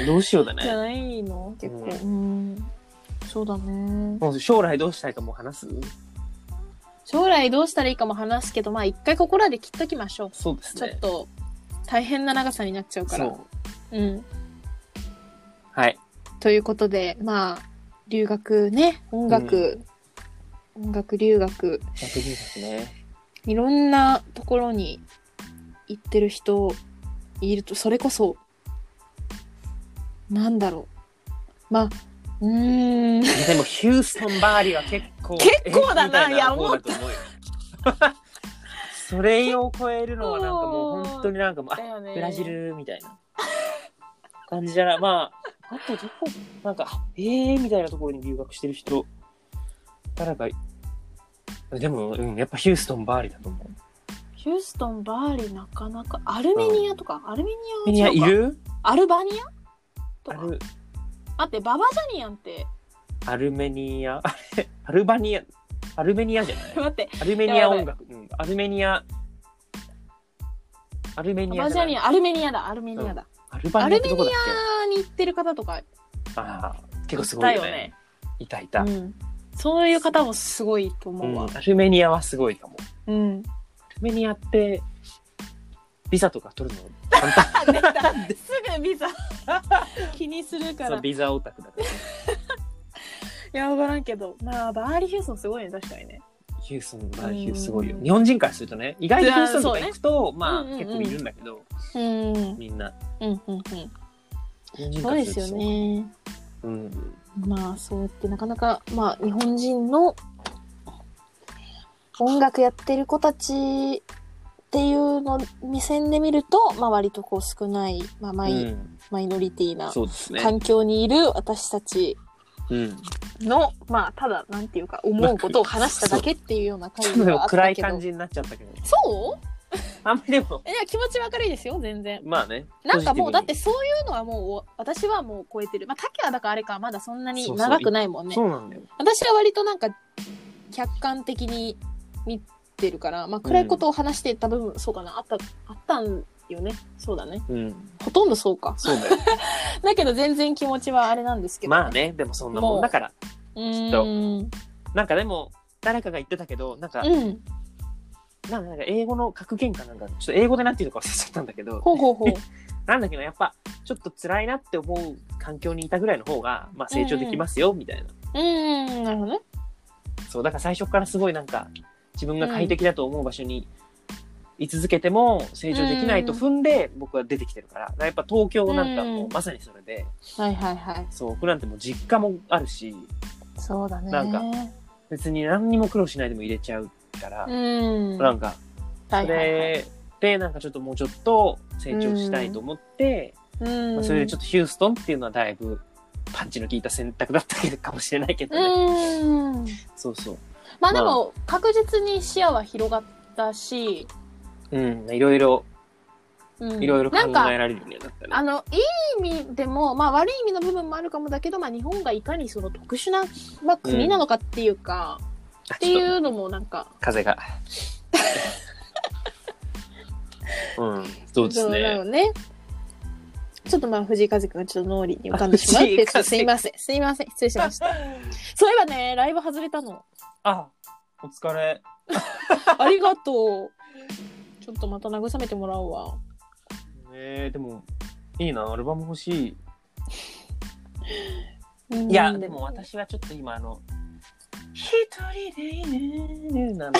どうしようだうじゃね。ないの？結構。ううん。そうだね。もう将来どうしたいかもう話す？将来どうしたらいいかも話すけど、まあ一回ここらで切っときましょう。そうですね。ちょっと、大変な長さになっちゃうから。そう。うん。はい。ということで、まあ、留学ね、音楽、音楽留学、学留学ね。いろんなところに行ってる人いると、それこそ、なんだろう。まあ、うーん。でも、ヒューストン・バーリーは結構。結構だないや思うよ。それを超えるのはなんかもう本当になんかもう、あね。ブラジルみたいな。感じじゃな。い。まあ、あとどこ、なんか、えーみたいなところに留学してる人、誰か、でも、うん、やっぱヒューストン・バーリーだと思う。ヒューストン、バーリー、なかなか、アルメニアとか、アルメメニアは違うか。いる？アルバニア？とか？待って、ババジャニアンって、アルメニア、あれ？アルバニア、アルメニアじゃない？待って、アルメニア音楽。うん、アルメニア、アルメニアアルメニアだ、アルメニアだ。アルバニアってどこだっアに行ってる方とか、けああ、結構すごいよね。ねいたいた。うん。そういう方もすごいと思うわうん。アルメニアはすごいかも。うん。アルメニアって、ビザとか取るの？簡単すぐビザ 気にするから。ビザオタクだからね。や、わからんけど。まあ、バーリー・ヒューストンすごいね、確かにね。ヒュースン、まあ、うんヒューすごいよ。日本人からするとね、意外とヒュースンとか行くと、まあ、結構いるんだけど、みんな。うん、うん。日本人そうですよね。そう。うん。まあ、そうやってなかなか、まあ、日本人の音楽やってる子たちっていうの目線で見ると、まあ、割とこう少ない、まあ、マイ、うんマイノリティな。環境にいる私たちうん。の、まあ、ただ、なんていうか、思うことを話しただけっていうような回 ちょっとで。暗い感じになっちゃったけど。そう？あんまりでも、いや、気持ちは明るいですよ、全然。まあね。なんかもう、だってそういうのはもう、私はもう超えてる。まあ、竹はだからあれか、まだそんなに長くないもんね。そうなんだよ。私は割となんか、客観的に見てるから、まあ、暗いことを話してた部分、そうかな、あった、あったんよね。そうだね。うん。ほとんどそうか。そうだよ。だけど全然気持ちはあれなんですけど、まあ。ね、でもそんなもんだから。うーん。なんかでも、誰かが言ってたけど、なんか、うん。なんかなんか英語の格言かなんか、ちょっと英語でなんていうのか忘れちゃったんだけど、ほうほうほう。なんだけど、やっぱ、ちょっと辛いなって思う環境にいたぐらいの方が、まあ成長できますよ、みたいな。うーん、なるほどね。そう、だから最初からすごいなんか、自分が快適だと思う場所に居続けても成長できないと踏んで、僕は出てきてるから。やっぱ東京なんかもうんまさにそれで、はいはいはい。そう、僕なんてもう実家もあるし、そうだね。なんか別に何にも苦労しないでも入れちゃうから、うん。なんか、そ。れでなんかちょっともうちょっと成長したいと思って、うん。まあ、それでちょっとヒューストンっていうのはだいぶパンチの効いた選択だったかもしれないけどね。うん。そうそう。まあでも、確実に視野は広がったし、うん、いろいろ、うんいろいろ考なんかえられるようになったね。あの、いい意味でも、まあ悪い意味の部分もあるかもだけど、まあ日本がいかにその特殊な、まあ、国なのかっていうか、っっというのもなんか、風が。うん、そうですそうだよね。ね。ちょっとまあ藤井風くんがちょっと脳裏に浮かんでしまうってすいません。すいません。失礼しました。そういえばね、ライブ外れたの。あ、お疲れ。ありがとう。ちょっとまた慰めてもらうわ。えー、でも、いいな、アルバム欲しい。うんいや、でも私はちょっと今、あの、一人でいねなの。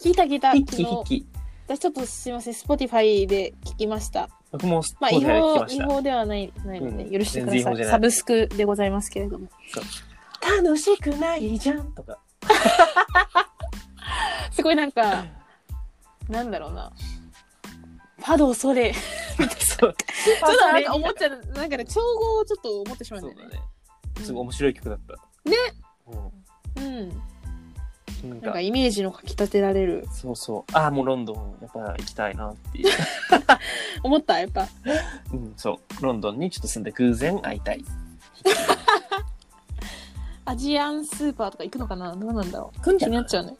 聞いた聞いた。ヒッキ昨日ヒッキ。私ちょっとすいません、Spotify で聞きました。僕もスポまあ、違ーツで聞き法、ました。違法ではない、ないので、うん許してくださいサブスクでございますけれども。楽しくないじゃんとか。すごいなんか、なんだろうな。ファドそれ。ちょっとなんか思っちゃう、なんかね、調合をちょっと思ってしまうんだよね。そうだね。すごい面白い曲だった。ねううん。ん。なんかなんか、イメージのかき立てられる。そうそう。ああ、もうロンドン、やっぱ行きたいなっていう。思ったやっぱ。うん、そう。ロンドンにちょっと住んで偶然会いたい。アジアンスーパーとか行くのかな？どうなんだろう。気来んじゃない？になっちゃうね。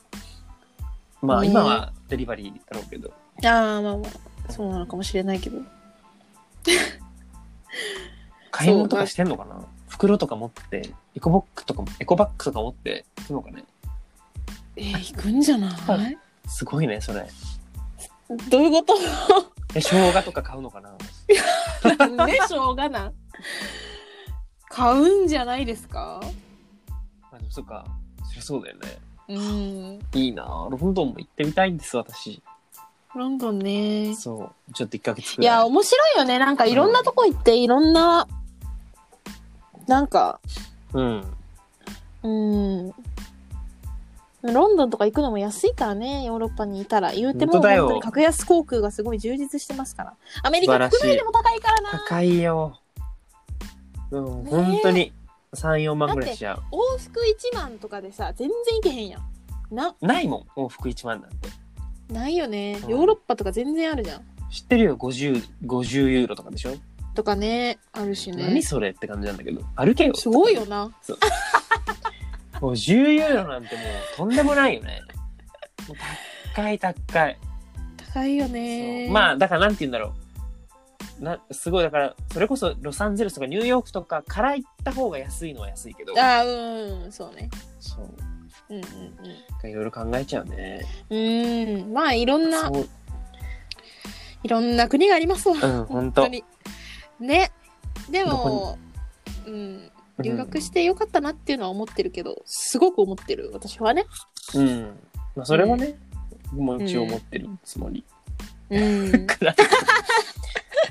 まあ、ね今はデリバリーだろうけど。ああ、まあまあ。そうなのかもしれないけど。買い物とかしてんのかな？袋とか持って、エコボックとかも、エコバッグとか持って行くのかね？えー、行くんじゃない？すごいね、それ。どういうこと？え、生姜とか買うのかな？なんでしょうがな。買うんじゃないですか？あ、でもそっか。そりゃそうだよね。うん。いいなロンドンも行ってみたいんです、私。ロンドンね。そう。ちょっと1ヶ月くいや、らい。面白いよね。なんかいろんなとこ行って、いろんな、なんか、うん。うん。ロンドンとか行くのも安いからね、ヨーロッパにいたら。言うても、本当だよ本当に格安航空がすごい充実してますから。アメリカ素晴らしい国内でも高いからな。高いよ。うん、本当に3、4万ぐらいしちゃう。往復1万とかでさ、全然行けへんやん。な、ないもん、往復1万なんて。ないよね。うんヨーロッパとか全然あるじゃん。知ってるよ、50、50ユーロとかでしょ、とかね、あるしね何。それって感じなんだけど。歩けよ。すごいよな。50 ユーロなんてもうとんでもないよね。高い高い。高いよそね。うまあ、だからなんて言うんだろう。な、すごい、だから、それこそロサンゼルスとかニューヨークとかから行った方が安いのは安いけど。あーうん、そうね。そう。うんうんいろいろ考えちゃうね。うん。うん、まあいろんな。いろんな国がありますわ。うん、本当に。ね。でども、うん、留学してよかったなっていうのは思ってるけど、すごく思ってる、私はね。うん。まあ、それはね、もう一応持ってるつもり。うん。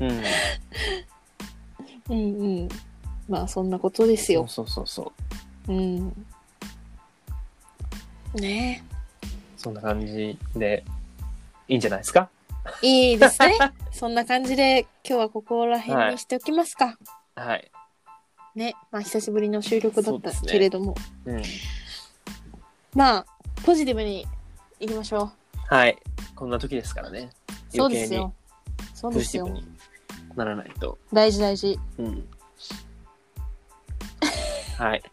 うん。うんうん。まあそんなことですよ。そうそうそうそう。うん。ねそんな感じで、いいんじゃないですか？いいですね。そんな感じで今日はここら辺にしておきますか。はい。ね。まあ久しぶりの収録だったけれども。うん。まあ、ポジティブにいきましょはい。こんな時ですからね。う。そうですよ。そうですよ。ならないと。大事大事。うん。はい。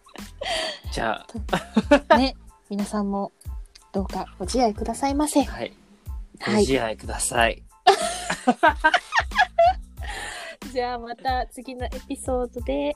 じゃね。皆さんもどうかご自愛くださいませ。あ、はい。ごはい。自愛ください。じゃあまた次のエピソードで